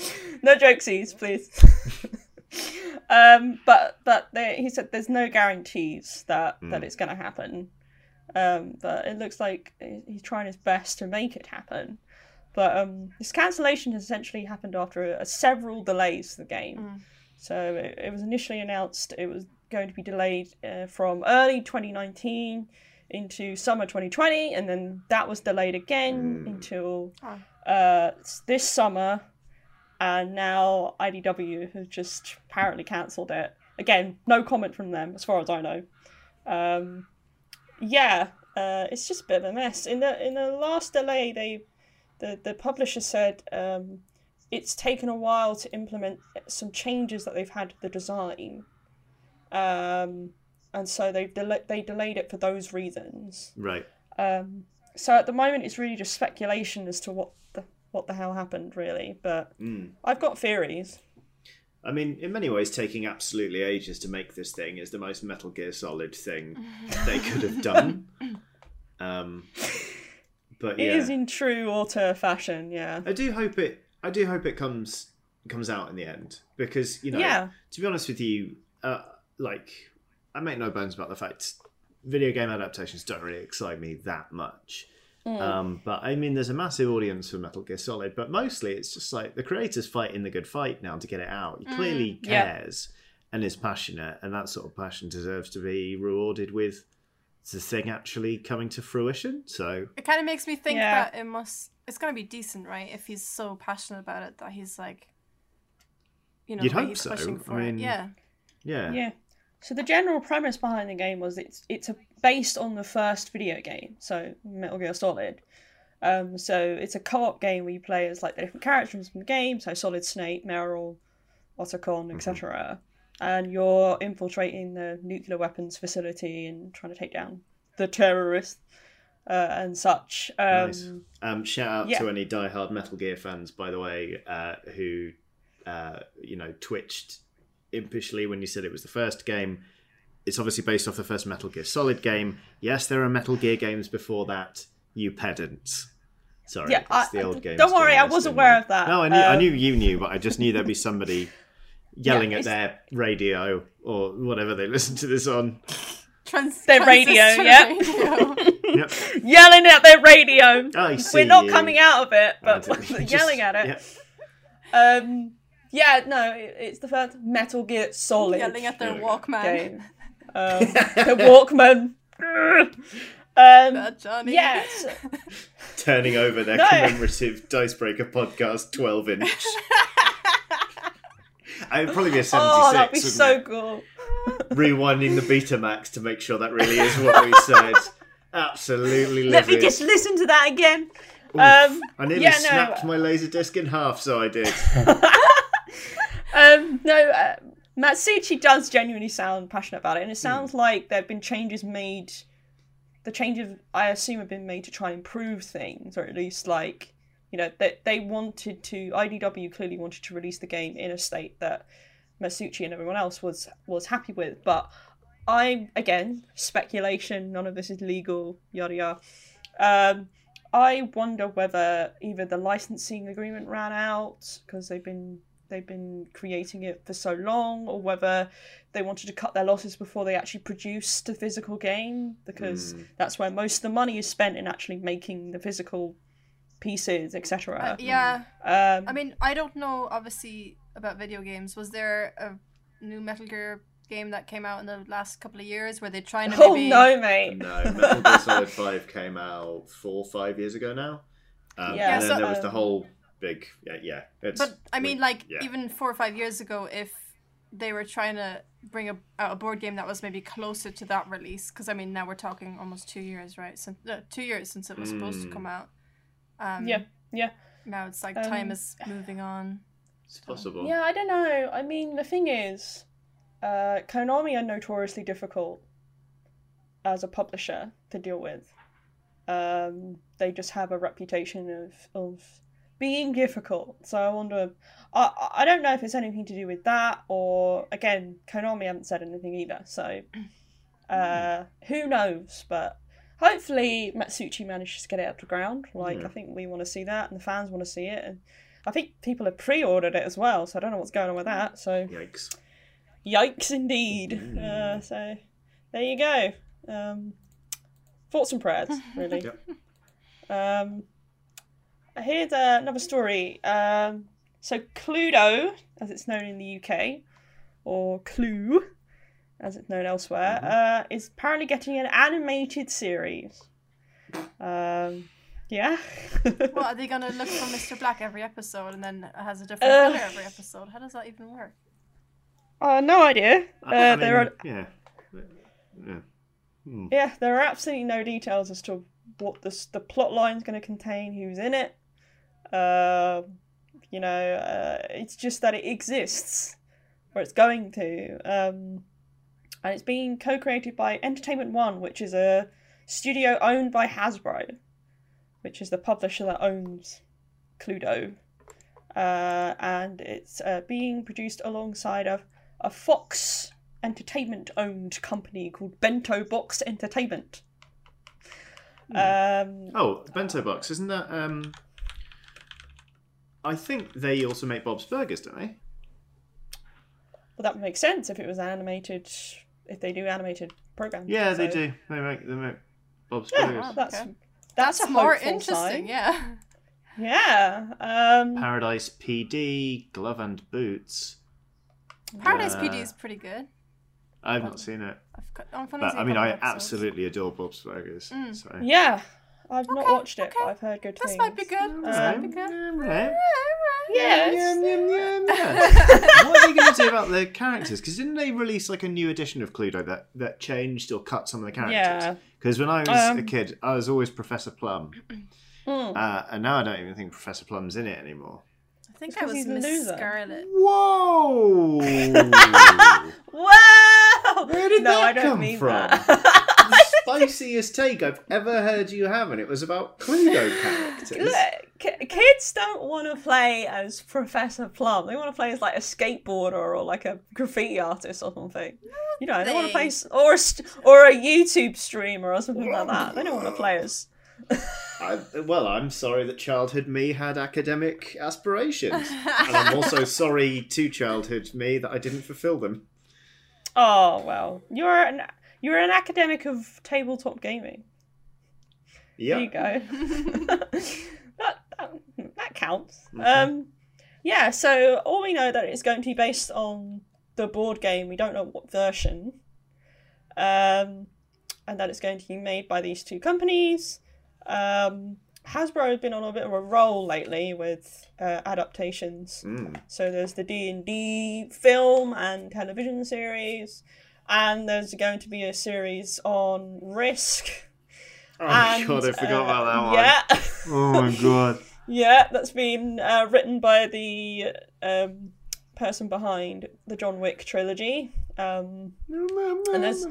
B: <laughs> no jokesies, please. <laughs> um, but but there, he said there's no guarantees that that
A: Mm.
B: it's going to happen. Um, but it looks like he's trying his best to make it happen. But um, this cancellation has essentially happened after a, several delays to the game.
C: Mm.
B: So it, it was initially announced it was going to be delayed uh, from early 2019 into summer 2020, and then that was delayed again
A: Mm.
B: until
C: Oh.
B: uh, this summer. And now IDW has just apparently cancelled it. Again, no comment from them, as far as I know. Um, yeah, uh, it's just a bit of a mess. In the in the last delay, they the the publisher said um, it's taken a while to implement some changes that they've had to the design, um, and so they del- they delayed it for those reasons.
A: Right.
B: Um, so at the moment, it's really just speculation as to what what the hell happened, really. But
A: Mm.
B: I've got theories.
A: I mean, in many ways, taking absolutely ages to make this thing is the most Metal Gear Solid thing <laughs> they could have done. Um, but
B: It is
A: yeah,
B: in true auteur fashion, yeah.
A: I do hope it. I do hope it comes comes out in the end because you know,
B: Yeah.
A: to be honest with you, uh, like I make no bones about the fact video game adaptations don't really excite me that much.
B: Mm.
A: Um, but I mean, there's a massive audience for Metal Gear Solid, but mostly it's just like the creators fighting the good fight now to get it out. He clearly
B: yeah.
A: cares and is passionate, and that sort of passion deserves to be rewarded with the thing actually coming to fruition. So
C: It kind of makes me think
B: Yeah.
C: that it must. It's gonna be decent, right? If he's so passionate about it that he's like, you know,
A: You'd hope
C: he's
A: so.
C: pushing
A: I
C: for
A: mean-
C: it. Yeah.
A: yeah,
B: Yeah. So the general premise behind the game was it's it's a, based on the first video game, so Metal Gear Solid. Um, so it's a co-op game where you play as like the different characters from the game, so Solid Snake, Meryl, Otacon, etc. And you're infiltrating the nuclear weapons facility and trying to take down the terrorists uh, and such. Um,
A: Nice. Um, shout out
B: Yeah.
A: to any diehard Metal Gear fans, by the way, uh, who uh, you know twitched impishly when you said it was the first game. It's obviously based off the first Metal Gear Solid game. Yes, there are Metal Gear games before that. You pedants. Sorry,
B: Yeah,
A: that's
B: I-
A: the old game.
B: don't worry, I was aware of that.
A: No, I knew, I
B: Um,
A: knew you knew, but I just knew there'd be somebody <laughs> yelling
B: Yeah,
A: at their radio or whatever they listen to this on.
C: Trans-
B: Their radio,
C: transistor
B: yeah.
C: radio. <laughs>
A: Yep.
B: yelling at their radio.
A: I see
B: We're not
A: you.
B: coming out of it, but
A: don't- <laughs> just-
B: yelling at it.
A: yep.
B: Um, yeah, no, it, it's the first Metal Gear Solid
C: Yelling at their
A: There we go.
C: Walkman.
B: game. <laughs> Um, the Walkman. <laughs> Um,
C: Johnny.
B: yes. <laughs>
A: Turning over their
B: No.
A: commemorative Dicebreaker podcast 12 inch. It'd probably be a 76.
B: Oh, that'd be so
A: it?
B: cool.
A: Rewinding the Betamax to make sure that really is what we said. Absolutely
B: Let me
A: livid.
B: just listen to that again.
A: Oof.
B: um,
A: I nearly
B: yeah, no.
A: snapped my laser disc in half, so I did.
B: Um, no, uh, Matsuuchi does genuinely sound passionate about it, and it
A: Hmm.
B: sounds like there have been changes made. The changes, I assume, have been made to try and improve things, or at least like, you know, they they wanted to. IDW clearly wanted to release the game in a state that Matsuuchi and everyone else was was happy with, but I again speculation. None of this is legal. Yada yada. Um, I wonder whether either the licensing agreement ran out because they've been they've been creating it for so long, or whether they wanted to cut their losses before they actually produced the physical game because
A: Mm.
B: that's where most of the money is spent in actually making the physical pieces, etc.
C: Uh, yeah.
B: Um,
C: I mean, I don't know obviously about video games. Was there a new Metal Gear game that came out in the last couple of years where they're trying to
B: oh
C: maybe
B: no, mate.
A: No, Metal Gear Solid 5 came out four, five years ago now. Um,
B: Yeah,
A: and then
C: so-
A: there was the whole big. Yeah, yeah. It's,
C: But I mean, like
A: yeah.
C: even four or five years ago, if they were trying to bring a, out a board game that was maybe closer to that release, because I mean now we're talking almost two years, right? Since uh, two years since it was supposed to
A: Mm.
C: come out. Um,
B: Yeah, yeah.
C: Now it's like
B: Um,
C: time is moving on.
A: it's possible.
B: Yeah, I don't know. I mean, the thing is, uh, Konami are notoriously difficult as a publisher to deal with. Um, they just have a reputation of of being difficult. So I wonder. I I don't know if it's anything to do with that or again, Konami haven't said anything either. So <clears throat> uh, who knows? But hopefully Matsuuchi manages to get it up to ground. Like. I think we want to see that, and the fans want to see it, and I think people have pre-ordered it as well. So I don't know what's going on with that. So
A: Yikes.
B: yikes, indeed.
A: Mm.
B: Uh, so there you go. Um, thoughts and prayers, <laughs> really.
A: Yep.
B: Um, here's uh, another story. Um, so Cluedo, as it's known in the UK, or Clue, as it's known elsewhere, uh, is apparently getting an animated series. Um, yeah. <laughs>
C: What are they gonna look for Mr. Black every episode and then has a different
B: Uh,
C: color every episode? How does that even work?
B: uh, no idea. Uh,
A: I- I
B: there
A: mean,
B: are
A: Yeah. Yeah. Hmm.
B: yeah, there are absolutely no details as to what the the plot is going to contain, who's in it. Uh, you know, uh, it's just that it exists, or it's going to. Um, and it's being co-created by Entertainment One, which is a studio owned by Hasbro, which is the publisher that owns Cluedo. Uh, and it's uh, being produced alongside a, a Fox Entertainment owned company called Bento Box Entertainment. Um,
A: Oh, Bento Box, isn't that? Um, I think they also make Bob's Burgers, don't they?
B: well, that would make sense if it was animated. If they do animated programs,
A: Yeah, they do. They make they make Bob's
B: Yeah,
A: Burgers.
B: that's
C: Okay.
B: that's, a
C: more interesting,
B: sign.
C: yeah.
B: Yeah. Um,
A: Paradise PD, Glove and Boots.
C: Paradise
A: Uh,
C: PD is pretty good.
A: I've not seen it,
C: I've got, I've
A: but
C: seen
A: I
C: a
A: mean, I
C: episodes.
A: absolutely adore Bob's Burgers.
C: Mm.
A: So.
B: yeah, I've not watched it, but. I've heard good
C: This
B: things.
C: might be good. This
B: Um,
C: might be good.
A: Right.
B: Yes.
A: Yeah. what are they going to do about the characters? Because didn't they release like a new edition of Cluedo that, that changed or cut some of the characters?
B: Yeah.
A: Because when I was
B: Um,
A: a kid, I was always Professor Plum, <clears throat>
B: Hmm.
A: uh, and now I don't even think Professor Plum's in it anymore.
C: I think
B: It's
C: I
B: 'cause
C: was Miss
B: loser.
C: Scarlet.
A: Whoa! <laughs>
B: Wow!
A: Where did
B: no,
A: that
B: I don't
A: come
B: mean
A: from?
B: that. <laughs>
A: the spiciest take I've ever heard you have, and it was about Cluedo <laughs> characters.
B: Look, kids don't want to play as Professor Plum. They want to play as like a skateboarder or like a graffiti artist or something. You know, they want to play s- or a or a YouTube streamer or something like that. They don't want to play as. <laughs>
A: I, well, I'm sorry that childhood me had academic aspirations, and I'm also <laughs> sorry to childhood me that I didn't fulfill them.
B: Oh well, you're an you're an academic of tabletop gaming. Yeah. There you go. <laughs> that, that that counts.
A: Mhm.
B: Um, yeah. So all we know that it's going to be based on the board game. We don't know what version. Um, and that it's going to be made by these two companies. Um, Hasbro has been on a bit of a roll lately with uh, adaptations.
A: Mm.
B: So there's the D and D film and television series, and there's going to be a series on Risk.
A: Oh <laughs>
B: and,
A: god, I forgot
B: uh,
A: about that one.
B: Yeah. <laughs>
A: Oh my god. <laughs>
B: Yeah, that's been uh, written by the um, person behind the John Wick trilogy. Um, and there's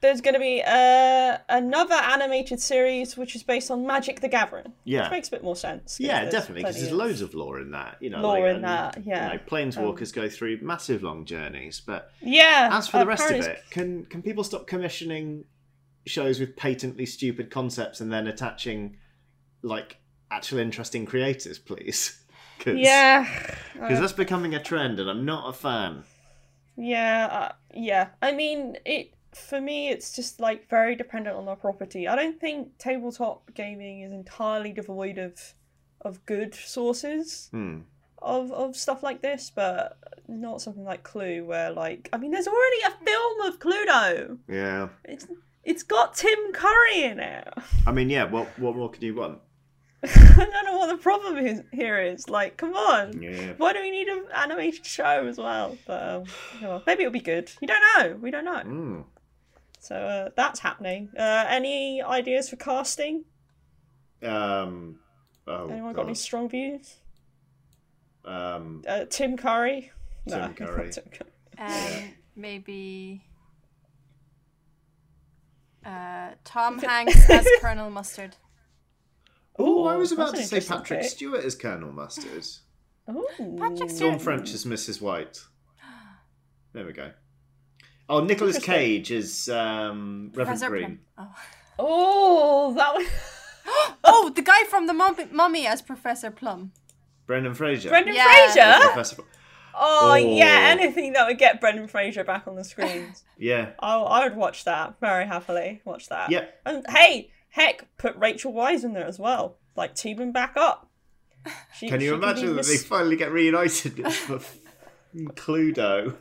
B: there's going to be uh, another animated series which is based on Magic the Gathering.
A: Yeah.
B: Which makes a bit more sense.
A: Yeah, definitely, because there's loads of lore in that. You know,
B: Lore
A: like,
B: in
A: and,
B: that, yeah. Um,
A: You know, planeswalkers go through massive long journeys, but
B: Yeah.
A: as for the rest of it, can can people stop commissioning shows with patently stupid concepts and then attaching like actual interesting creators, please? <laughs> Cause,
B: Yeah. <laughs>
A: because
B: Uh,
A: that's becoming a trend, and I'm not a fan.
B: Yeah, uh, yeah. I mean, it for me, it's just like very dependent on the property. I don't think tabletop gaming is entirely devoid of of good sources
A: Hmm.
B: of of stuff like this, but not something like Clue, where like I mean, there's already a film of Cluedo.
A: Yeah,
B: It's it's got Tim Curry in it. <laughs>
A: I mean, yeah. What what more could you want?
B: I don't know what the problem is here is. Like, come on.
A: Yeah.
B: Why do we need an animated show as well? But um, maybe it'll be good. You don't know. We don't know.
A: Mm.
B: So uh, that's happening. Uh, any ideas for casting?
A: Um. Oh,
B: Anyone got any strong views?
A: Um.
B: Uh, Tim Curry.
A: Tim <laughs>
B: not
A: Curry.
B: Tim Curry.
C: Um, maybe uh, Tom Hanks as <laughs> Colonel Mustard.
A: Oh, I was about to say Patrick
B: interesting
A: Stewart as Colonel Mustard.
B: Ooh.
C: Patrick
A: Dawn
C: Stewart.
A: French as Mrs. White. There we go. Oh, Nicolas Cage is um, Reverend
C: Professor
A: Green.
C: Oh.
B: Oh, that was <gasps>
C: oh, the guy from the mummy, mummy as Professor Plum.
A: Brendan Fraser.
B: Brendan
C: Yeah.
B: Fraser.
A: Professor.
B: Oh,
A: Oh.
B: yeah, anything that would get Brendan Fraser back on the screens. <laughs>
A: Yeah.
B: I I would watch that very happily. Watch that.
A: Yeah.
B: And hey, heck, put Rachel Weisz in there as well. Like team them back up. <laughs> She,
A: Can you imagine
B: be
A: that they finally get reunited <laughs> for f***ing Cluedo?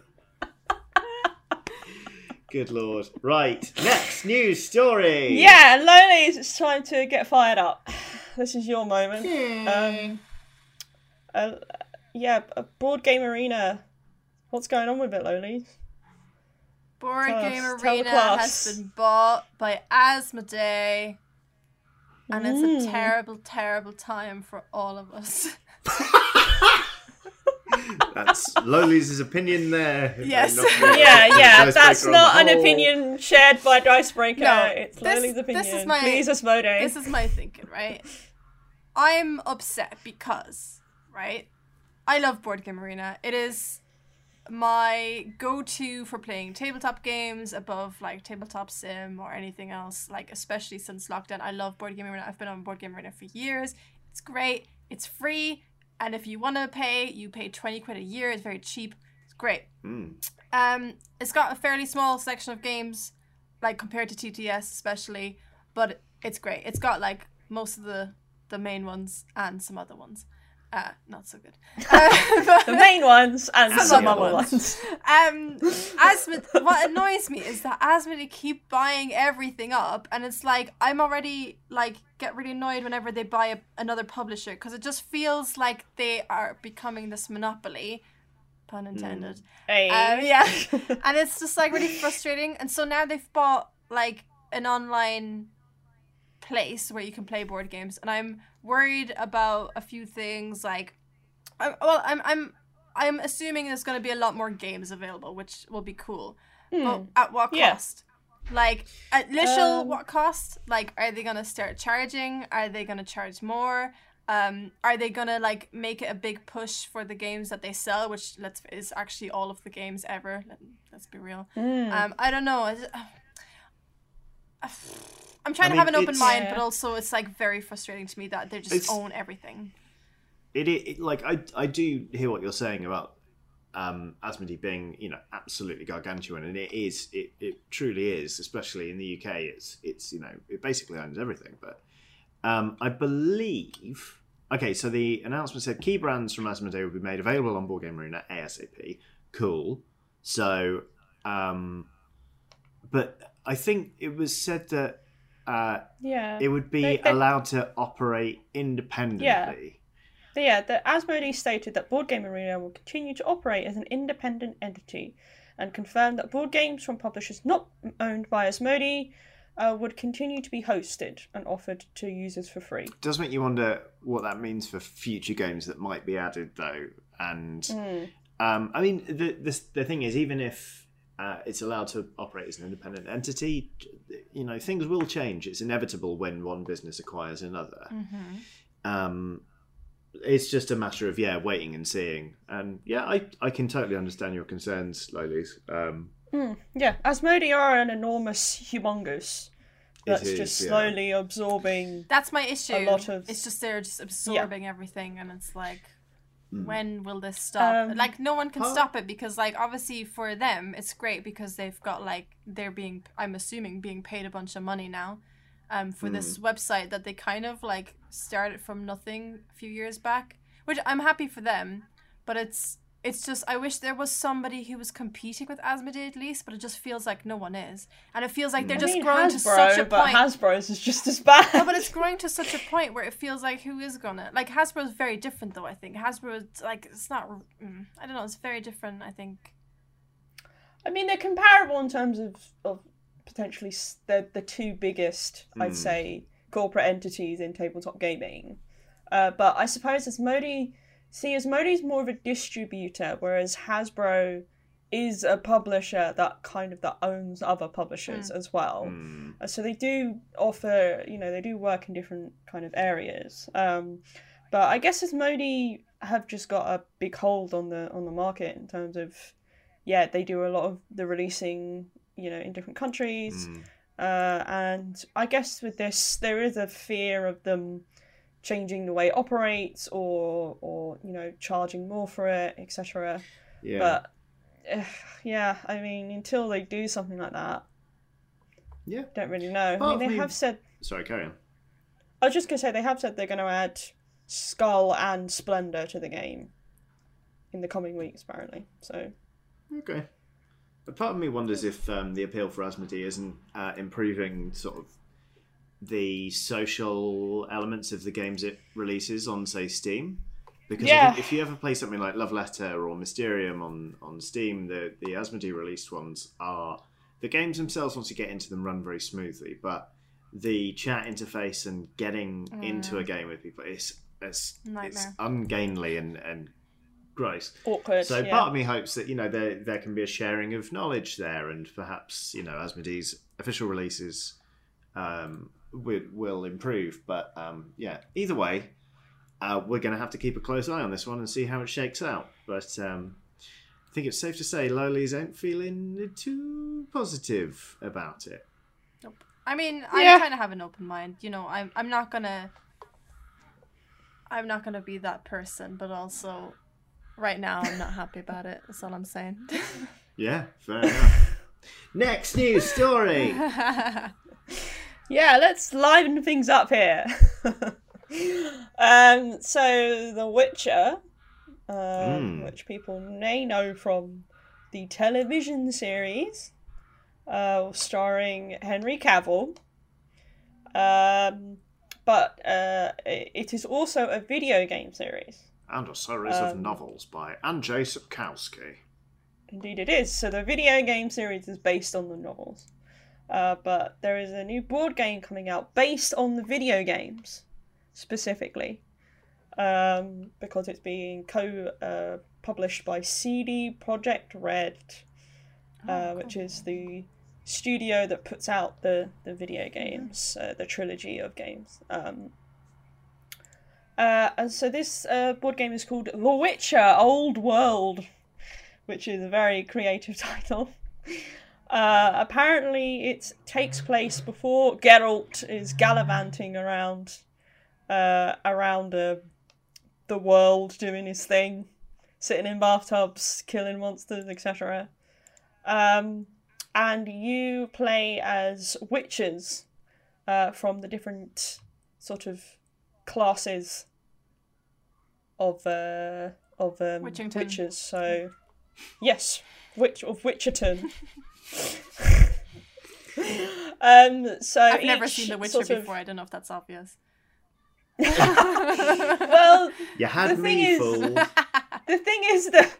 A: Good lord. Right. Next news story.
B: Yeah, Lolies, it's time to get fired up. <sighs> This is your moment. Um, uh, yeah, a board game arena. What's going on with it, Lolies?
C: Board
B: Tell
C: Game
B: us,
C: arena has been bought by Asmodee, and it's a
B: Mm.
C: terrible, terrible time for all of us. <laughs>
A: That's Loli's opinion there.
C: Yes. <laughs>
B: Yeah, yeah, that's not an opinion shared by Dicebreaker.
C: No,
B: it's
C: this-
B: Loli's opinion.
C: this is my-
B: Please, Asmodee. Eh?
C: this is my thinking, right? I'm upset because, right? I love Board Game Arena. It is my go-to for playing tabletop games above like tabletop sim or anything else. Like especially since lockdown, I love Board Game Arena. I've been on Board Game Arena for years. It's great. It's free, and if you want to pay, you pay twenty quid a year. It's very cheap. It's great.
A: Mm.
C: Um, it's got a fairly small section of games, like compared to TTS especially, but it's great. It's got like most of the the main ones and some other ones. Uh, not so good. <laughs> Uh, <laughs>
B: the main ones and some
A: the
B: other
A: other
B: ones.
C: um, Asmod, what annoys me is that Asmodee keep buying everything up, and it's like I'm already like get really annoyed whenever they buy a, another publisher because it just feels like they are becoming this monopoly, pun intended.
B: Hey.
C: Um, yeah, <laughs> and it's just like really frustrating. And so now they've bought like an online place where you can play board games, and I'm worried about a few things. Like, I'm, well, I'm I'm I'm assuming there's going to be a lot more games available, which will be cool. But at what
B: Hmm. Yeah.
C: cost? Like at literal
B: Um,
C: what cost? Like, are they gonna start charging? Are they gonna charge more? Um, are they gonna like make it a big push for the games that they sell, which let's is actually all of the games ever? Let, let's be real.
B: Mm.
C: Um, I don't know. I just- I'm trying
A: I
C: to have an open mind,
B: Yeah.
C: but also it's like very frustrating to me that they just
A: It's-
C: own everything.
A: It, it, it- like I I do hear what you're saying about um Asmodee being you know absolutely gargantuan and it is it, it truly is especially in the UK it's it's you know it basically owns everything but um I believe okay so the announcement said key brands from Asmodee will be made available on Board Game Arena ASAP cool so um but I think it was said that uh,
B: Yeah.
A: it would be
B: They- they-
A: allowed to operate independently.
B: But yeah, the Asmodee stated that Board Game Arena will continue to operate as an independent entity and confirmed that board games from publishers not owned by Asmodee uh, would continue to be hosted and offered to users for free.
A: does make you wonder what that means for future games that might be added, though. And
B: Mm.
A: um, I mean, the, the the thing is, even if uh, it's allowed to operate as an independent entity, you know, things will change. It's inevitable when one business acquires another. Um, it's just a matter of yeah, waiting and seeing. And yeah, I I can totally understand your concerns, Lolies. Um,
B: Mm, yeah, Asmodee are an enormous humongous that's
A: is,
B: just
A: yeah.
B: slowly absorbing.
C: That's my issue.
B: A lot of-
C: It's just they're just absorbing everything, and it's like,
A: Mm.
C: when will this stop?
B: Um,
C: like, no one can
A: Huh?
C: stop it because, like, obviously for them, it's great because they've got like they're being, I'm assuming, being paid a bunch of money now, um, for this
A: Mm.
C: website that they kind of like started from nothing a few years back, which I'm happy for them, but it's. It's just I wish there was somebody who was competing with Asmodee at least, but it just feels like no one is, and it feels like they're
B: I
C: just
B: mean,
C: growing to
B: Hasbro,
C: such a
B: but
C: point.
B: Hasbro's is just as bad.
C: No, but it's growing to such a point where it feels like who is gonna like Hasbro's very different though. I think Hasbro is like it's not. Mm, I don't know. It's very different. I think.
B: I mean, they're comparable in terms of, of potentially s- the the two biggest,
A: Hmm.
B: I'd say, corporate entities in tabletop gaming. Uh, but I suppose Asmodee, see, Asmodee's more of a distributor, whereas Hasbro is a publisher that kind of that owns other publishers as well.
A: mm,
B: Uh, So they do offer, you know, they do work in different kind of areas. Um, but I guess Asmodee have just got a big hold on the on the market in terms of, yeah, they do a lot of the releasing, you know, in different countries.
A: mm.
B: Uh, and I guess with this, there is a fear of them changing the way it operates or or you know charging more for it, etc.
A: yeah.
B: But uh, yeah, I mean, until they do something like that,
A: yeah.
B: don't really know.
A: Part
B: I mean, they
A: me-
B: have said.
A: Sorry, carry on.
B: I was just gonna say they have said they're going to add Skull and Splendor to the game in the coming weeks, apparently. So
A: Okay. But part of me wonders if um, the appeal for Asmodee isn't uh, improving sort of the social elements of the games it releases on, say, Steam. Because
B: Yeah.
A: if you ever play something like Love Letter or Mysterium on, on Steam, the, the Asmodee released ones are the games themselves. Once you get into them, run very smoothly. But the chat interface and getting into a game with people is it's, it's ungainly and, and gross.
B: awkward.
A: So
B: yeah.
A: part of me hopes that you know there there can be a sharing of knowledge there, and perhaps you know Asmodee's official releases um, will will improve. But um, yeah, either way, uh, we're going to have to keep a close eye on this one and see how it shakes out. But um, I think it's safe to say Lolies ain't feeling too positive about it. Nope.
C: I mean,
B: Yeah.
C: I kind of have an open mind. You know, I'm. I'm not gonna. I'm not gonna be that person, but also, right now, I'm not happy about it. That's all I'm saying. <laughs>
A: Yeah, fair enough. Next news story. <laughs>
B: Yeah, let's liven things up here. <laughs> um, so The Witcher, um,
A: Mm.
B: which people may know from the television series, uh, starring Henry Cavill. Um, but uh, it is also a video game series.
A: and a series of
B: Um,
A: novels by Andrzej Sapkowski.
B: Indeed, it is. So the video game series is based on the novels, uh, but there is a new board game coming out based on the video games specifically, um, because it's being co-published by CD Projekt Red, uh, which is the studio that puts out the the video games, uh, the trilogy of games. Um, uh, and so this uh, board game is called The Witcher Old World which is a very creative <laughs> title. Uh, apparently, it takes place before Geralt is gallivanting around, uh, around uh, the world, doing his thing, sitting in bathtubs, killing monsters, etc. Um, and you play as witches uh, from the different sort of classes of uh, of um, witches. So, yes, witch of Witcherton. <laughs> Um, so
C: I've never seen The Witcher
B: sort of-
C: before. I don't know if that's obvious. <laughs>
B: Well,
A: You had
B: The
A: me
B: thing is-
A: fooled. <laughs>
B: the thing is that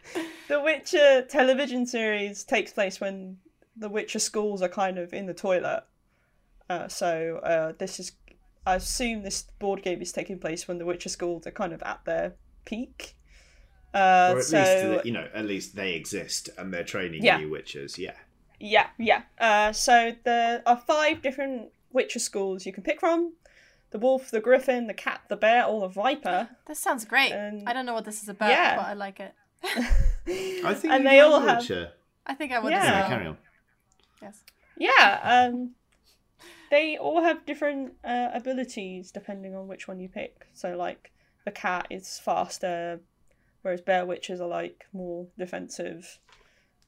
B: the Witcher television series takes place when the Witcher schools are kind of in the toilet. Uh, so uh, this is, I assume, this board game is taking place when the Witcher schools are kind of at their peak. Uh,
A: or at
B: so
A: least, you know, at least they exist and they're training
B: Yeah.
A: new witches. Yeah.
B: Yeah, yeah. Uh, so there are five different Witcher schools you can pick from: the wolf, the griffin, the cat, the bear, or the viper.
C: This sounds great.
B: Um,
C: I don't know what this is about,
B: yeah.
C: but I like it. <laughs>
A: I think
B: And they all have-
A: Witcher.
C: I think I would.
B: Yeah.
C: as
A: Yeah, carry on.
C: Yes.
B: Yeah, um, they all have different uh, abilities depending on which one you pick. So, like, the cat is faster, whereas bear witches are like more defensive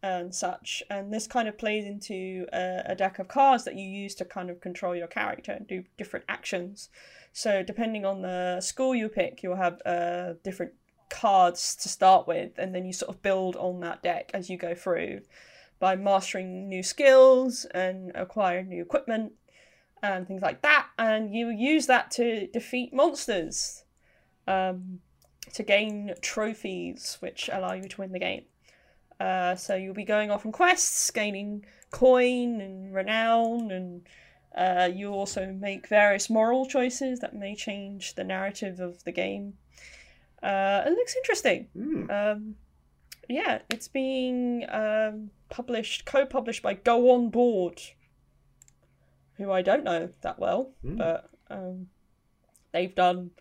B: and such. And this kind of plays into a, a deck of cards that you use to kind of control your character and do different actions. So, depending on the school you pick, you'll have uh, different cards to start with, and then you sort of build on that deck as you go through by mastering new skills and acquiring new equipment and things like that. And you use that to defeat monsters, um, to gain trophies, which allow you to win the game. Uh, so you'll be going off on quests, gaining coin and renown, and uh, you also make various moral choices that may change the narrative of the game. Uh, it looks interesting.
A: Mm.
B: Um, yeah, it's being um, published, co-published by Go On Board, who I don't know that well,
A: Mm.
B: but um, they've done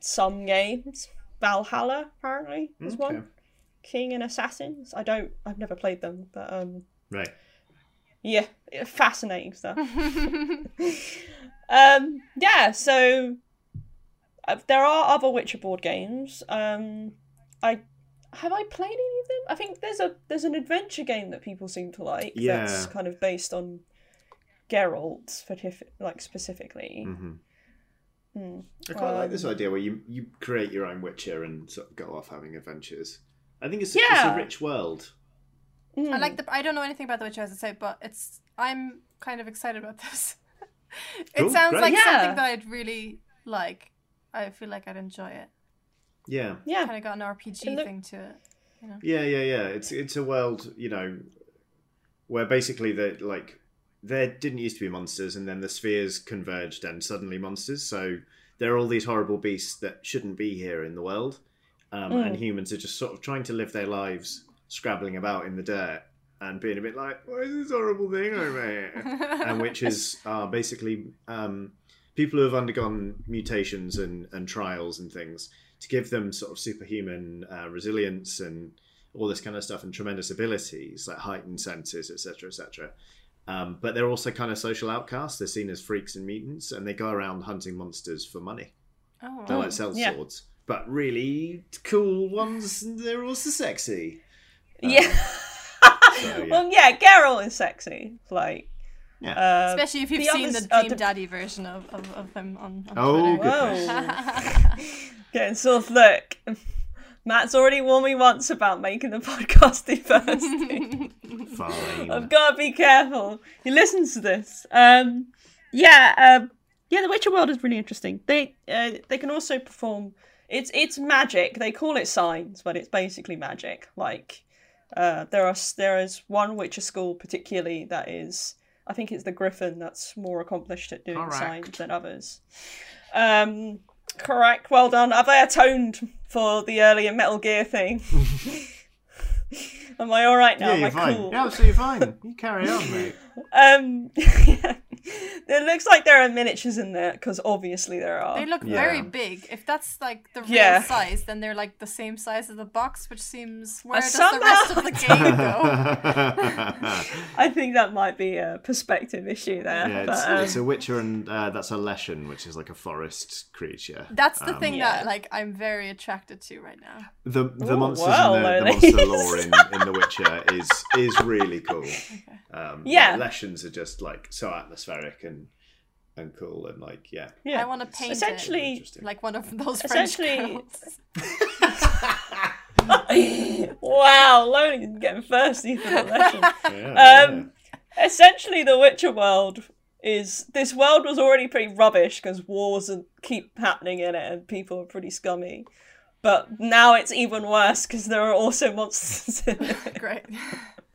B: some games. Valhalla apparently is
A: Okay.
B: one. King and Assassins. I don't. I've never played them, but um,
A: Right.
B: yeah, fascinating stuff. <laughs> <laughs> um, yeah, so uh, there are other Witcher board games. Um, I have I played any of them? I think there's a there's an adventure game that people seem to like.
A: Yeah.
B: That's kind of based on Geralt, specific, like specifically.
A: hmm
B: Hmm.
A: I quite like this
B: Um,
A: idea where you, you create your own Witcher and sort of go off having adventures. I think it's, it's
B: Yeah.
A: a rich world.
C: I
B: Hmm.
C: like the. I don't know anything about The Witcher, as I say, but it's. I'm kind of excited about this. <laughs>
A: Cool,
C: it sounds
A: great.
C: like
B: Yeah.
C: something that I'd really like. I feel like I'd enjoy it.
A: Yeah.
B: Yeah.
C: Kind of got an RPG
B: look-
C: thing to it. You know?
A: Yeah, yeah, yeah. It's it's a world, you know, where basically the like there didn't used to be monsters, and then the spheres converged, and suddenly monsters. So there are all these horrible beasts that shouldn't be here in the world, um,
B: Mm.
A: and humans are just sort of trying to live their lives, scrabbling about in the dirt, and being a bit like, "What is this horrible thing over here?" <laughs> and witches are basically um, people who have undergone mutations and, and trials and things to give them sort of superhuman uh, resilience and all this kind of stuff and tremendous abilities like heightened senses, etc., etc. Um, but they're also kind of social outcasts. They're seen as freaks and mutants, and they go around hunting monsters for money.
C: oh,
A: They like sell
B: yeah.
A: swords, but really cool ones. and They're also sexy.
B: yeah.
A: so, <laughs> yeah.
B: Well, yeah, Geralt is sexy. Like,
A: Yeah.
B: uh,
C: Especially if you've
B: the
C: seen
B: others
C: the
B: are
C: Dream
B: the-
C: Daddy version of, of, of him on, on
A: Oh,
C: Twitter.
A: goodness. <laughs> <laughs>
B: Getting sort of look. Matt's already warned me once about making the podcast diversity.
A: Fine.
B: I've got to be careful. He listens to this. Um, yeah, um, yeah. The Witcher world is really interesting. They uh, they can also perform. It's it's magic. They call it signs, but it's basically magic. Like uh, there are there is one Witcher school particularly that is. I think it's the Griffin that's more accomplished at doing
A: Correct.
B: signs than others. Um, correct. Well done. Have I atoned for the earlier Metal Gear thing? <laughs> Am I all right now?
A: yeah, you're
B: I
A: fine.
B: cool?
A: You're absolutely fine. You carry on, mate. <laughs>
B: Um, <laughs> <laughs> it looks like there are miniatures in there because obviously there are.
C: They look
A: Yeah.
C: very big. If that's like the real
B: Yeah.
C: size, then they're like the same size as the box, which seems where
B: Uh,
C: does the rest of the game go? <laughs>
B: I think that might be a perspective issue there.
A: yeah,
B: but,
A: it's,
B: um,
A: it's a Witcher, and uh, that's a Leshen, which is like a forest creature.
C: That's the
A: Um,
C: thing
B: Yeah.
C: that like I'm very attracted to right now.
A: The the
B: Ooh,
A: monsters
B: wow,
A: in the, the monster lore in, in The Witcher is is really cool. <laughs> Um,
B: Yeah.
A: Leshens are just like so atmospheric and and cool and like yeah.
B: yeah.
C: I want to paint
B: Essentially-
C: it
A: Interesting.
C: like one of those French
B: Essentially-
C: girls. <laughs>
B: wow, Loney's getting thirsty for the Leshen. <laughs>
A: yeah,
B: Um, essentially, the Witcher world is this world was already pretty rubbish because wars and keep happening in it and people are pretty scummy. But now it's even worse because there are also monsters in it.
C: Great.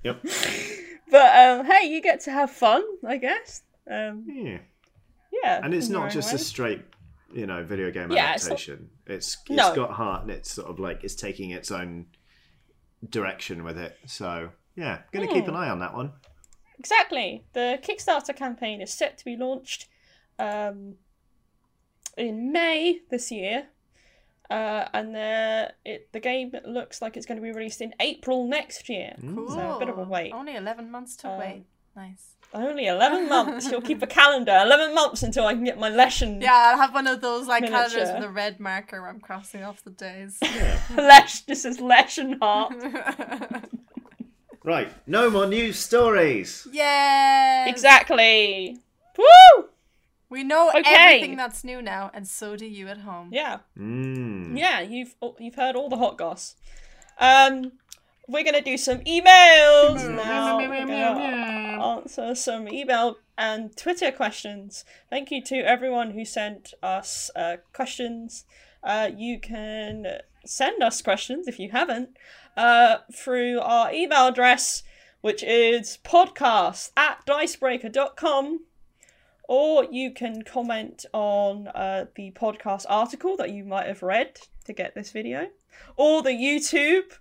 A: Yep. <laughs>
B: But um, hey, you get to have fun, I guess. Um,
A: Yeah.
B: yeah,
A: And it's not
B: own
A: just a straight, you know, video game
B: Yeah, it's not-
A: adaptation. It's it's
B: No.
A: got heart and it's sort of like it's taking its own direction with it. So yeah, gonna keep
B: Hmm.
A: an eye on that one.
B: Exactly. The Kickstarter campaign is set to be launched um, in May this year. Uh, and the it, the game looks like it's going to be released in April next year.
C: Cool.
B: So a bit of a wait.
C: Only 11 months to
B: Um,
C: wait. Nice.
B: Only 11 months. You'll keep a <laughs> calendar. 11 months until I can get my Leshen.
C: Yeah, I'll have one of those like calendars with a red marker where I'm crossing off the days. <laughs>
B: Lesh. This is Leshen Heart. <laughs>
A: Right, no more news stories.
C: Yeah.
B: exactly. Woo!
C: We know
B: Okay.
C: everything that's new now, and so do you at home.
B: Yeah.
A: Mm.
B: Yeah, you've you've heard all the hot goss. Um, we're gonna do some emails now. We're gonna answer some email and Twitter questions. Thank you to everyone who sent us uh, questions. Uh, you can send us questions if you haven't uh, through our email address, which is podcast at dicebreaker.com. Or you can comment on uh, the podcast article that you might have read to get this video, or the YouTube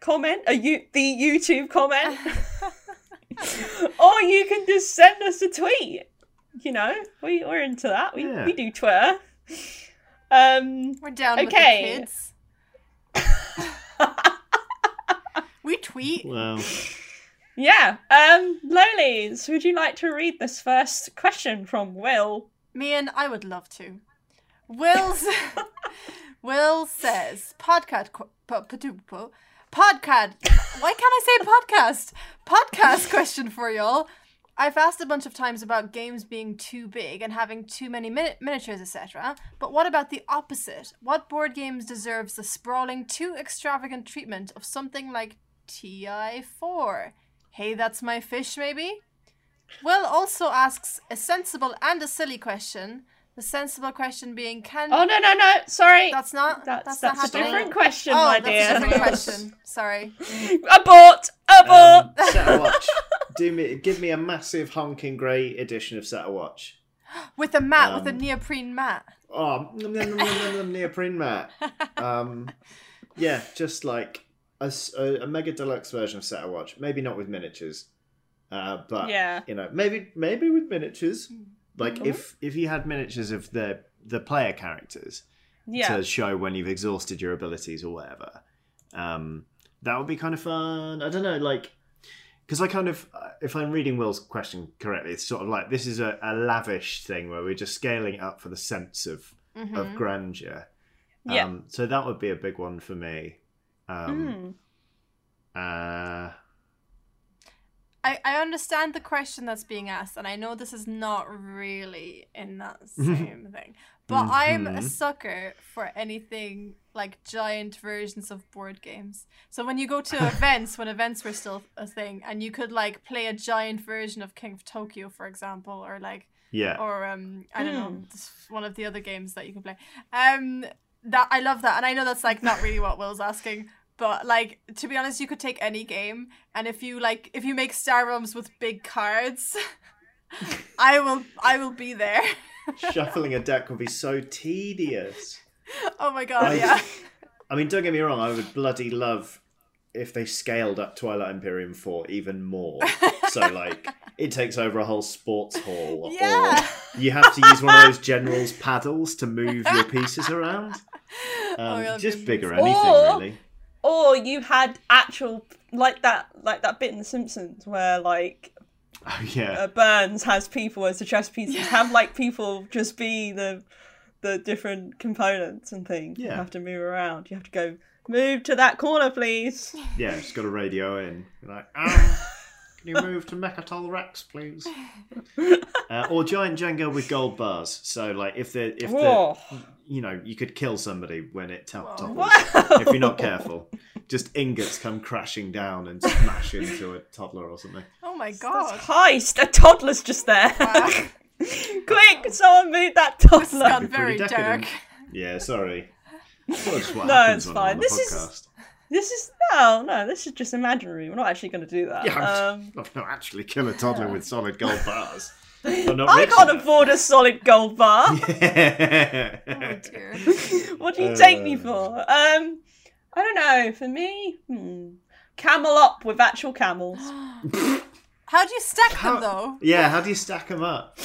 B: comment, a you the YouTube comment, <laughs> <laughs> or you can just send us a tweet. You know, we we're into that. We
A: Yeah.
B: we do Twitter. Um,
C: We're down
B: Okay.
C: with the kids. <laughs> we tweet.
A: Well,
B: yeah. Um, Lolies, would you like to read this first question from Will?
C: Me and I would love to. Will's Will says podcast podcast. Why can't I say podcast? Podcast question for y'all. I've asked a bunch of times about games being too big and having too many min- miniatures, etc. But what about the opposite? What board games deserves the sprawling, too extravagant treatment of something like TI4? Hey, that's my fish, maybe? Will also asks a sensible and a silly question. The sensible question being, can
B: Oh no no no! Sorry,
C: that's not
B: that's
C: that's,
B: that's,
C: not
B: a different question,
C: oh,
B: my
C: that's
B: dear.
C: a different <laughs> question. Sorry. <laughs>
B: abort! Abort!
A: um, set a watch. Do me, give me a massive honking grey edition of Set a Watch. <gasps>
C: With a mat, with a
A: Um,
C: neoprene mat.
A: Oh, nom, nom, nom, nom, nom, neoprene mat. <laughs> Um, yeah, just like a mega deluxe version of Set a Watch. Maybe not with miniatures, uh, but
B: Yeah.
A: you know, maybe maybe with miniatures. Like if if you had miniatures of the the player characters
B: Yeah.
A: to show when you've exhausted your abilities or whatever, um, that would be kind of fun. I don't know, like. Because I kind of, uh, if I'm reading Will's question correctly, it's sort of like this is a, a lavish thing where we're just scaling it up for the sense of
C: Mhm.
A: of grandeur.
B: Yeah.
A: Um, so that would be a big one for me.
B: Mm.
A: Um, uh,
C: I, I understand the question that's being asked, and I know this is not really in that <laughs> same thing. But I'm a
A: Mhm.
C: sucker for anything like giant versions of board games. So when you go to <laughs> events, when events were still a thing, and you could like play a giant version of King of Tokyo, for example, or like
A: yeah.
C: or um I don't know
B: Hmm.
C: one of the other games that you can play. Um, that I love that, and I know that's like not really what Will's asking, but like to be honest, you could take any game, and if you like, if you make star realms with big cards, <laughs> I will I will be there. <laughs>
A: Shuffling a deck would be so tedious.
C: oh my god,
A: I-
C: yeah.
A: I mean, don't get me wrong, I would bloody love if they scaled up Twilight Imperium 4 even more. so, like, it takes over a whole sports hall.
C: Yeah.
A: Or you have to use one of those <laughs> general's paddles to move your pieces around.
C: Oh,
A: Um,
C: that'd
A: just bigger anything,
B: Or-
A: really.
B: Or you had actual like that like that bit in The Simpsons where like <laughs>
A: Oh, yeah.
B: uh, Burns has people as the chess pieces. Have like people just be the the different components and things.
A: yeah.
B: You have to move around. You have to go move to that corner, please. <laughs>
A: Yeah, just got a radio in. You're like, um, <laughs> can you move to Mecatol Rex, please? Uh, or giant Jenga with gold bars. So, like, if the if the. You know you could kill somebody when it to- topples
B: Wow.
A: if you're not careful. Just ingots come crashing down and <laughs> smash into a toddler or something.
C: Oh my
B: That's
C: god.
B: heist. A toddler's just there.
C: Wow. <laughs>
B: Quick, someone move that
C: This has
B: toddler.
C: gone very dark.
A: Yeah, sorry. What
B: No, it's
A: when I'm on
B: fine.
A: the
B: This is- This is no, no. This is just imaginary. We're not actually going to do that.
A: Yeah, I'm
B: um, <laughs>
A: I've not actually kill a toddler with solid gold bars. I'm not
B: I can't
A: enough.
B: afford a solid gold bar. <laughs>
C: Oh dear. <laughs>
B: what do you take me
A: Uh.
B: for? Um, I don't know. For me, hmm, camel up with actual camels. <gasps>
C: How do you stack
A: How-
C: them though?
A: yeah, how do you stack them up?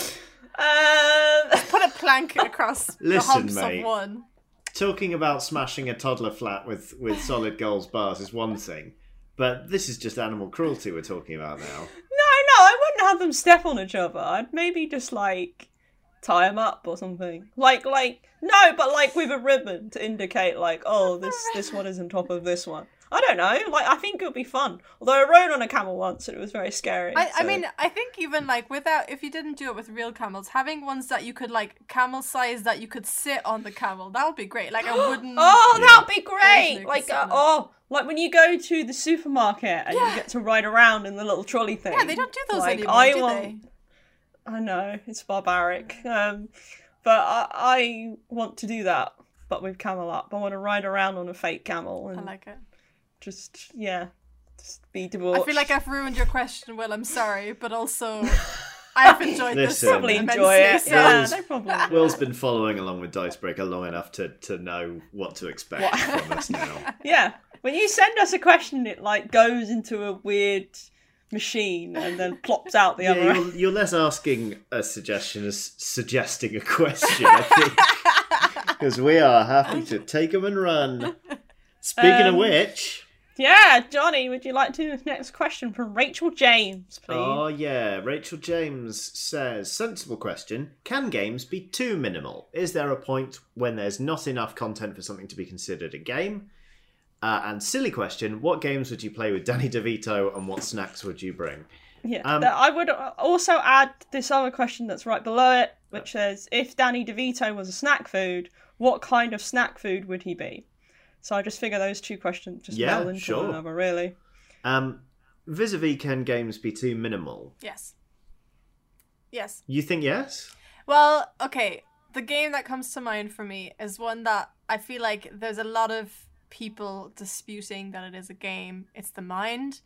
B: Um,
C: Put a plank <laughs> across the
A: Listen,
C: humps
A: mate.
C: of one.
A: Talking about smashing a toddler flat with, with solid gold bars is one thing, but this is just animal cruelty we're talking about now.
B: no, no, I have them step on each other. I'd maybe just like tie them up or something. Like, like no, but like with a ribbon to indicate like, oh, this this one is on top of this one. I don't know. Like, I think it would be fun. Although I rode on a camel once and it was very scary.
C: I, I mean, I think even like without, if you didn't do it with real camels, having ones that you could like camel size that you could sit on the camel, that would be great. Like a <gasps> wooden.
B: Oh, that'd be great! Like, uh, oh, like when you go to the supermarket and
C: Yeah.
B: you get to ride around in the little trolley thing.
C: yeah, they don't do those
B: Like,
C: anymore,
B: I
C: do
B: want,
C: they?
B: I know it's barbaric, um, but I, I want to do that, but with camel up. I want to ride around on a fake camel
C: I like it.
B: Just yeah, just be debauched.
C: I feel like I've ruined your question, Will. I'm sorry, but also <laughs> I've enjoyed this.
A: Listen.
B: probably
C: immensely,
B: enjoy it.
C: so-
B: Yeah,
A: Will's-
B: no problem.
A: Will's been following along with Dicebreaker long enough to, to know what to expect
B: What?
A: from us now. <laughs>
B: Yeah, when you send us a question, it like goes into a weird machine and then plops out the
A: Yeah,
B: other.
A: you're, you're less asking a suggestion as suggesting a question, I <laughs> think. Because we are happy to take them and run. Speaking of
B: Um,
A: which,
B: Yeah, Johnny, would you like to do the next question from Rachel James, please?
A: oh yeah, Rachel James says, sensible question. Can games be too minimal? Is there a point when there's not enough content for something to be considered a game? Uh, and silly question, what games would you play with Danny DeVito and what snacks would you bring?
B: yeah,
A: um,
B: I would also add this other question that's right below it, which says, if Danny DeVito was a snack food, what kind of snack food would he be? So I just figure those two questions just
A: Yeah,
B: meld into
A: sure.
B: one another, really.
A: Um, vis-a-vis can games be too minimal?
C: Yes. Yes.
A: You think yes?
C: Well, okay. The game that comes to mind for me is one that I feel like there's a lot of people disputing that it is a game. It's The Mind.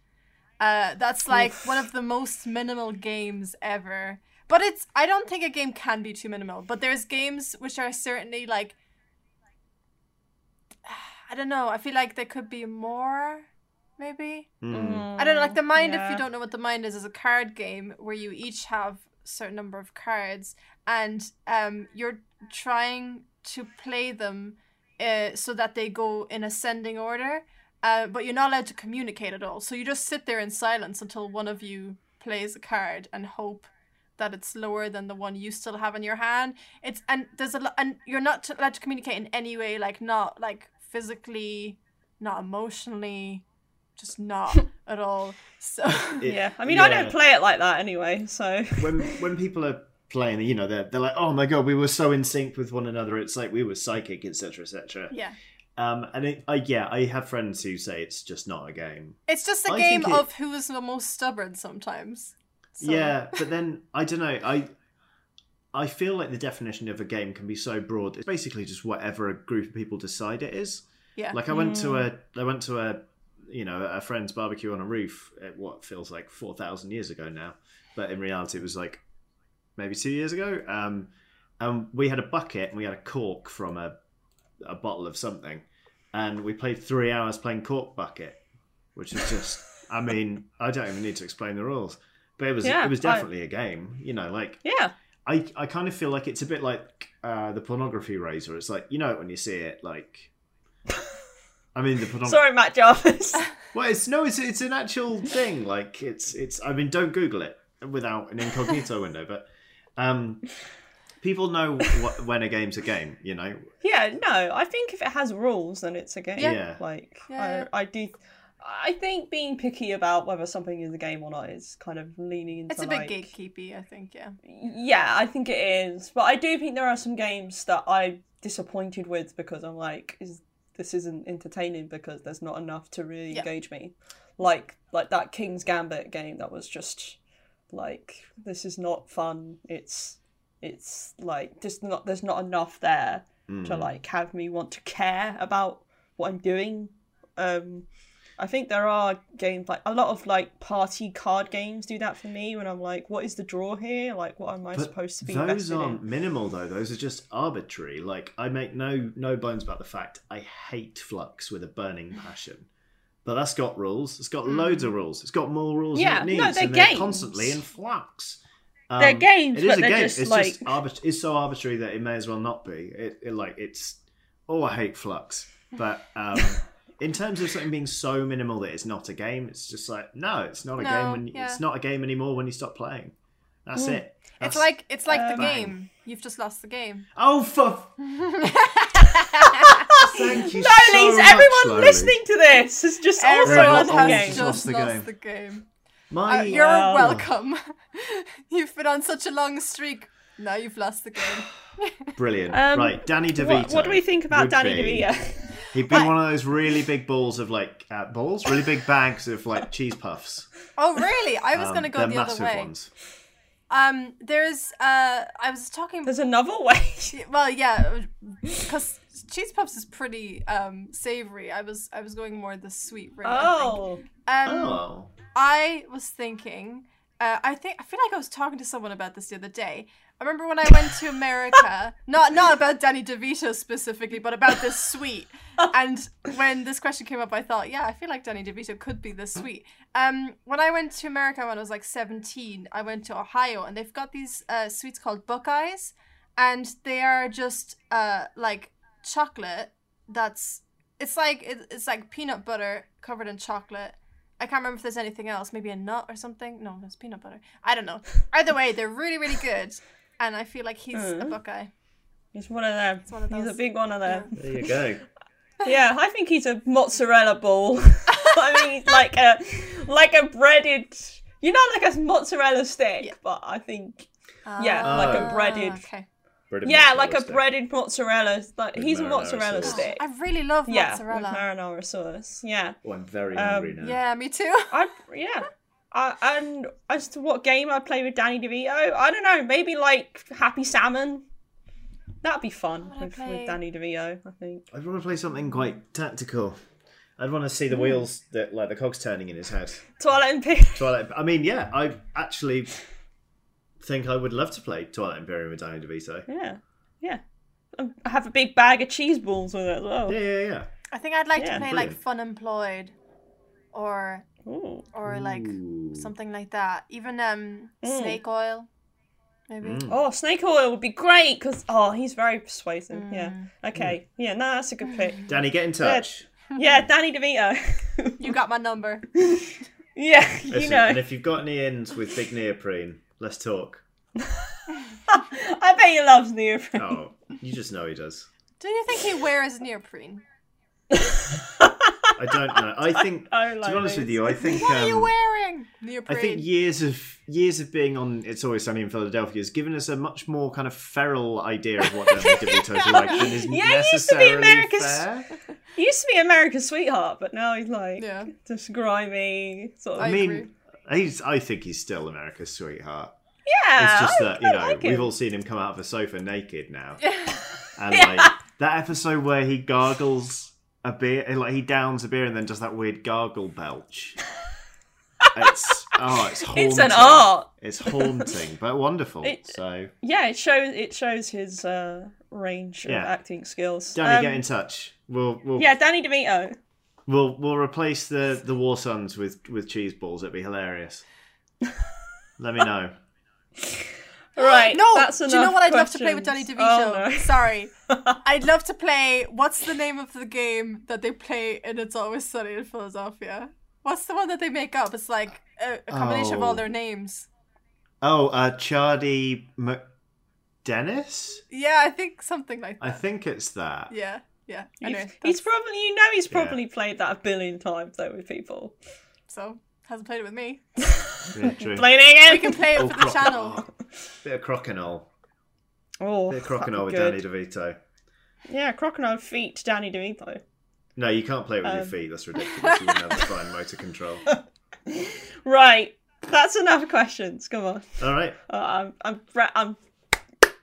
C: Uh, that's like one of the most minimal games ever. But it's I don't think a game can be too minimal. But there's games which are certainly like I don't know. I feel like there could be more, maybe.
A: Hmm.
C: I don't know, like the mind. If you don't know what the mind is, is a card game where you each have a certain number of cards, and um, you're trying to play them uh, so that they go in ascending order. Uh, but you're not allowed to communicate at all. So you just sit there in silence until one of you plays a card and hope that it's lower than the one you still have in your hand. It's and there's a lot, and you're not allowed to communicate in any way, like not like physically, not emotionally, just not <laughs> at all. So <laughs>
A: It-
B: Yeah, I mean, I don't play it like that anyway, so.
A: when when people are playing, you know, they're they're like, oh my god, we were so in sync with one another. It's like we were psychic, etc., etc.
C: yeah,
A: Um, and it, I yeah, I have friends who say it's just not a game.
C: it's just a
A: I
C: game
A: think it-
C: of who is the most stubborn sometimes. So,
A: Yeah, but then I don't know. I I feel like the definition of a game can be so broad. It's basically just whatever a group of people decide it is.
C: yeah,
A: Like I went to a I went to a you know a friend's barbecue on a roof at what feels like four thousand years ago now, but in reality it was like maybe two years ago. Um, and we had a bucket and we had a cork from a a bottle of something, and we played three hours playing cork bucket, which was just <laughs> I mean I don't even need to explain the rules, but it was
B: Yeah,
A: it was definitely a game. You know, like
B: Yeah.
A: I, I kind of feel like it's a bit like uh, the pornography razor. It's like you know it when you see it. Like, I mean the <laughs> pornography.
B: Sorry, Matt Jarvis. <laughs>
A: Well, it's no, it's it's an actual thing. Like it's it's. I mean, don't Google it without an incognito <laughs> window. But um, people know what, when a game's a game. You know.
B: yeah, no, I think if it has rules, then it's a game.
A: Yeah. Yeah.
B: Like,
C: Yeah.
B: I, I do. I think being picky about whether something is a game or not is kind of leaning into
C: it's a bit
B: like,
C: gatekeepy, I think. Yeah,
B: Yeah, I think it is. But I do think there are some games that I'm disappointed with because I'm like, is this isn't entertaining because there's not enough to really
C: Yeah.
B: engage me. Like like that King's Gambit game that was just like this is not fun. It's it's like there's not there's not enough there to
A: Mm.
B: like have me want to care about what I'm doing. Um, I think there are games like a lot of like party card games do that for me when I'm like, what is the draw here? Like, what am I
A: But
B: supposed to be
A: those aren't
B: in?
A: minimal though. Those are just arbitrary. Like I make no no bones about the fact I hate Fluxx with a burning passion. But that's got rules. It's got loads of rules. It's got more rules.
B: Yeah,
A: than it
B: no,
A: needs,
B: they're
A: and they're
B: games.
A: constantly in flux.
B: They're
A: Um,
B: games,
A: It is
B: but
A: a
B: they're
A: game.
B: just
A: it's
B: like-
A: just arbit- It's so arbitrary that it may as well not be. It, it like it's. Oh, I hate Fluxx. But um, <laughs> in terms of something being so minimal that it's not a game, it's just like no, it's not a
C: No,
A: game. When
C: yeah.
A: it's not a game anymore when you stop playing. That's
B: Mm.
A: it.
C: It's like it's like
B: Uh,
C: the
A: Bang.
C: game. You've just lost the game.
A: Oh, for <laughs> thank you
B: No,
A: so
B: Lise,
A: much,
B: everyone
A: Lowly.
B: listening to this has just also lost the
C: has
B: game.
A: just
C: just
A: lost the
C: lost
A: game.
C: the game.
A: My,
C: Uh, you're
B: Wow.
C: welcome. <laughs> you've been on such a long streak. Now you've lost the game.
A: brilliant.
B: Um,
A: right, Danny DeVito.
B: What, what do we think about Danny
A: be-
B: DeVito?
A: He'd been one of those really big balls of like uh, balls, really big bags of like <laughs> cheese puffs.
C: Oh really? I was
A: Um,
C: gonna go
A: they're
C: the other
A: massive
C: way.
A: ones.
C: Um, there's uh, I was talking.
B: There's another <laughs> way.
C: Well, yeah, because cheese puffs is pretty um savory. I was I was going more the sweet route.
B: Oh,
C: I. Um,
A: Oh,
C: I was thinking. Uh, I think I feel like I was talking to someone about this the other day. I remember when I went to America, <laughs> not not about Danny DeVito specifically, but about this sweet. And when this question came up, I thought, yeah, I feel like Danny DeVito could be this sweet. Um, when I went to America when I was like seventeen, I went to Ohio, and they've got these uh, sweets called Buckeyes, and they are just uh like chocolate. That's it's like it's like peanut butter covered in chocolate. I can't remember if there's anything else. Maybe a nut or something. No, it's peanut butter. I don't know. Either way, they're really, really good. And I feel like he's a
B: Mm.
C: Buckeye.
B: he's one of them.
C: one of
B: He's a big one of them.
A: there you go. <laughs>
B: Yeah, I think he's a mozzarella ball. <laughs> I mean, like a like a breaded. You know, like a mozzarella stick,
C: Yeah.
B: but I think Yeah,
A: like a
C: Ah,
B: breaded-
C: Okay.
A: Breaded
B: yeah, like a
A: stick.
B: breaded mozzarella. Like
A: With
B: he's a mozzarella
A: sauce.
B: stick.
C: I really love
B: Yeah,
C: mozzarella.
B: with marinara sauce. Yeah,
A: Oh, I'm very
B: Um,
A: hungry now.
C: yeah, me too.
B: I yeah. <laughs> I, and as to what game I'd play with Danny DeVito, I don't know. Maybe like Happy Salmon. That'd be fun with,
C: play-
B: with Danny DeVito. I think.
A: I'd want to play something quite tactical. I'd want to see the wheels that like the cogs turning in his head.
B: Twilight Imperium. <laughs>
A: Twilight. I mean, yeah, I actually think I would love to play Twilight Imperium with Danny DeVito.
B: Yeah, yeah. Um, I have a big bag of cheese balls with it as well.
A: Yeah, yeah, yeah.
C: I think I'd like
B: Yeah,
C: to play
A: brilliant.
C: like Funemployed, or
B: Ooh.
C: or like
A: Ooh.
C: something like that. Even um
B: Mm.
C: Snake Oil, maybe.
A: Mm.
B: Oh, Snake Oil would be great because oh, he's very persuasive. Yeah.
C: Mm.
B: Okay. Yeah. No, that's a good pick. <laughs>
A: Danny, get in touch. <laughs>
B: Yeah, Danny DeVito. <laughs>
C: You got my number.
B: yeah, you
A: Listen,
B: know.
A: And if you've got any ends with big neoprene, let's talk.
B: I bet he loves neoprene.
A: Oh, you just know he does.
C: Do you think he wears neoprene?
A: I don't know. I <laughs> think,
B: I
A: to be honest with you, I think.
C: What are you
A: um,
C: wearing?
A: I think years of years of being on It's Always Sunny in Philadelphia has given us a much more kind of feral idea of what <laughs> Danny DeVito's like than is
B: Yeah, he used to be
A: necessarily
B: America's-
A: fair. <laughs>
B: Used to be America's sweetheart, but now he's like
C: Yeah.
B: just grimy sort of.
C: I
A: I mean, he's. I think he's still America's sweetheart.
B: yeah,
A: It's just
B: I-
A: that you
B: I
A: know
B: like
A: we've all seen him come out of a sofa naked now, and
B: Yeah.
A: like that episode where he gargles a beer, like he downs a beer and then does that weird gargle belch. <laughs> It's oh, it's haunting.
B: It's an art.
A: It's haunting, but wonderful.
B: It-
A: so,
B: Yeah, it shows it shows his uh, range
A: Yeah.
B: of acting skills.
A: Danny,
B: Um,
A: get in touch. We'll we'll
B: Yeah, Danny DeVito.
A: we'll we'll replace the the War Sons with with cheese balls. It'd be hilarious. <laughs> Let me know. <laughs>
B: Right.
C: No,
B: that's
C: do you know what I'd love to play with Danny
B: questions.
C: DeVito?
B: Oh, no.
C: Sorry. <laughs> I'd love to play. What's the name of the game that they play in It's Always Sunny in Philadelphia? What's the one that they make up? It's like a, a combination of
A: Oh.
C: all their names.
A: Oh, uh, Chardee MacDennis.
C: Yeah, I think something like that.
A: I think it's that.
C: Yeah, yeah.
B: He's,
C: Anyway,
B: he's probably you know he's
A: Yeah.
B: probably played that a billion times though with people.
C: so hasn't played it with me. <laughs>
A: Yeah.
B: Playing it again.
C: We can play it
A: Oh,
C: for the
A: croc-
C: channel. <laughs>
A: oh, bit of crokinole.
B: Oh,
A: Bit of
B: be
A: with
B: good.
A: Danny DeVito.
B: Yeah, crocodile feet, Danny DeVito.
A: No, you can't play it with your
B: Um.
A: feet. That's ridiculous. You wouldn't have the <laughs> fine motor control.
B: Right, that's enough questions. Come on,
A: All right.
B: uh, I'm I'm I'm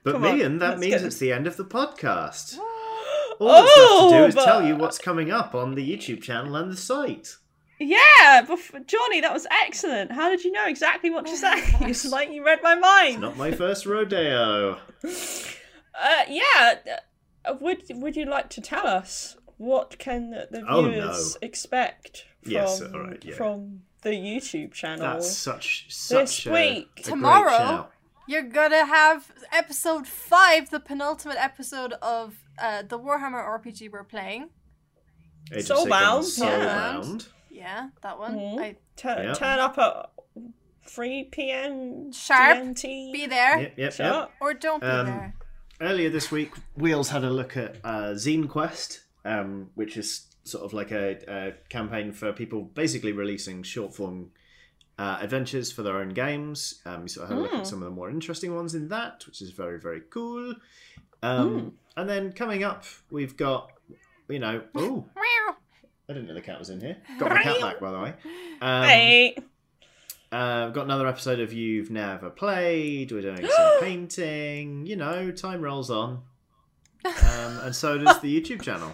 A: But
B: me,
A: and that
B: let's
A: means
B: go.
A: it's the end of the podcast. <gasps> All that's left to do
B: Oh,
A: is tell you what's coming up on the YouTube channel and the site.
B: Yeah, bef- Johnny, that was excellent. How did you know exactly what to say? <laughs> it's like you read my mind.
A: Not my first rodeo.
B: Uh, yeah. uh, Would Would you like to tell us what can the
A: Oh, no.
B: viewers expect from
A: Yes, all right, yeah.
B: from the YouTube channel?
A: That's such such a,
B: week.
A: a great
C: Tomorrow,
A: shout.
C: You're gonna have episode five, the penultimate episode of uh, the Warhammer RPG we're playing.
A: Age of
B: Soulbound,
A: Sigmar,
C: yeah.
A: Soulbound.
C: Yeah, that one.
B: Mhm.
C: I
B: Tur-
A: Yeah.
B: Turn up at 3 p.m.
C: Sharp.
B: GMT.
C: be there
A: Yep, yep, yep.
C: Or don't be
A: Um,
C: there.
A: Earlier this week, Wheels had a look at uh, Zine Quest, um, which is sort of like a, a campaign for people basically releasing short form uh, adventures for their own games. Um, we sort of had a look
B: Mm.
A: at some of the more interesting ones in that, which is very, very cool. Um, And then coming up, we've got, you know, oh,
C: Meow.
A: I didn't know the cat was in here. Got my cat back, by the way. Um,
B: Hey.
A: Uh, got another episode of You've Never Played. We're doing some <gasps> painting. You know, time rolls on. <laughs> Um, and so does the YouTube channel.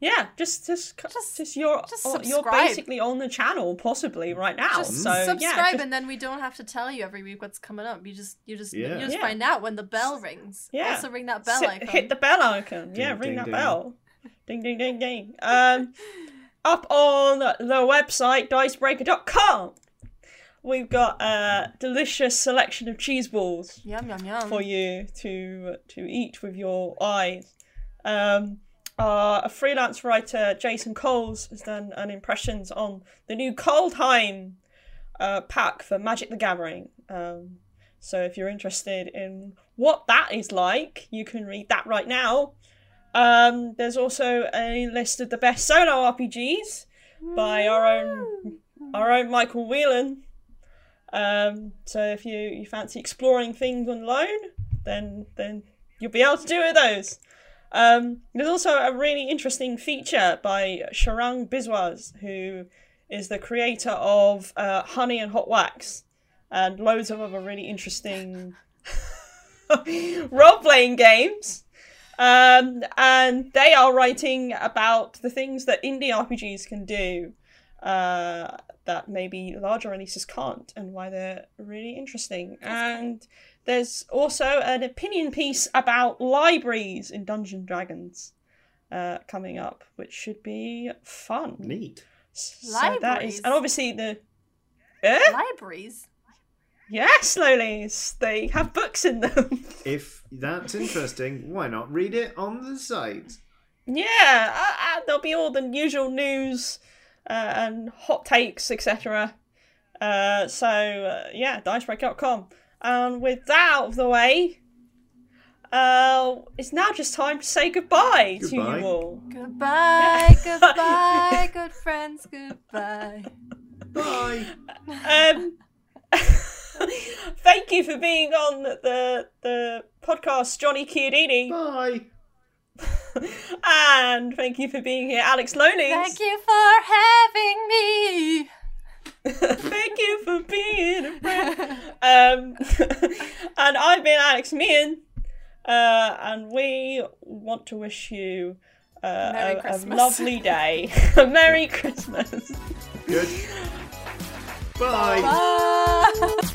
B: Yeah, just just
C: Just-
B: just, just you're
C: just
B: you're basically on the channel possibly right now.
C: Just
B: so
C: subscribe,
B: yeah, just-
C: and then we don't have to tell you every week what's coming up. You just, you just,
A: Yeah.
C: you just
B: Yeah.
C: find out when the bell rings.
B: Yeah.
C: Also ring that bell
B: sit-
C: icon.
B: hit the bell icon. yeah,
A: Ding,
B: ring
A: ding,
B: that
A: ding.
B: bell. Ding ding ding ding. Um, <laughs> up on the website dicebreaker.com, we've got a delicious selection of cheese balls.
C: Yum yum yum.
B: for you to to eat with your eyes. Um, uh, a freelance writer, Jason Coles, has done an impressions on the new Kaldheim uh, pack for Magic the Gathering. Um, so if you're interested in what that is like, you can read that right now. Um, there's also a list of the best solo RPGs by our own our own Michael Whelan. Um, so if you, you fancy exploring things on loan, then then you'll be able to do with those. Um, there's also a really interesting feature by Sharang Biswas, who is the creator of uh, Honey and Hot Wax, and loads of other really interesting <laughs> role playing games. Um, and they are writing about the things that indie RPGs can do uh, that maybe larger releases can't, and why they're really interesting. And there's also an opinion piece about libraries in Dungeon Dragons uh, coming up, which should be fun.
A: Neat.
B: So that is,
C: Libraries?
B: and obviously the. Eh?
C: Libraries.
B: Yes, Lolies. They have books in them. <laughs>
A: If that's interesting, why not read it on the site?
B: Yeah, uh, uh, there'll be all the usual news uh, and hot takes, etc. Uh, so, uh, yeah, dicebreaker.com. And with that out of the way, uh, it's now just time to say goodbye, to you all.
C: Goodbye, <laughs> goodbye, good friends, goodbye.
A: Bye. <laughs>
B: Um, <laughs> thank you for being on the the podcast, Johnny Chiodini,
A: Bye. <laughs>
B: and thank you for being here, Alex Lolies.
C: Thank you for having me. <laughs>
B: Thank you for being a friend. Um, and I've been Alex Meehan, uh, and we want to wish you uh, a, a lovely day. a Merry Christmas.
A: Good. Bye.
C: Bye.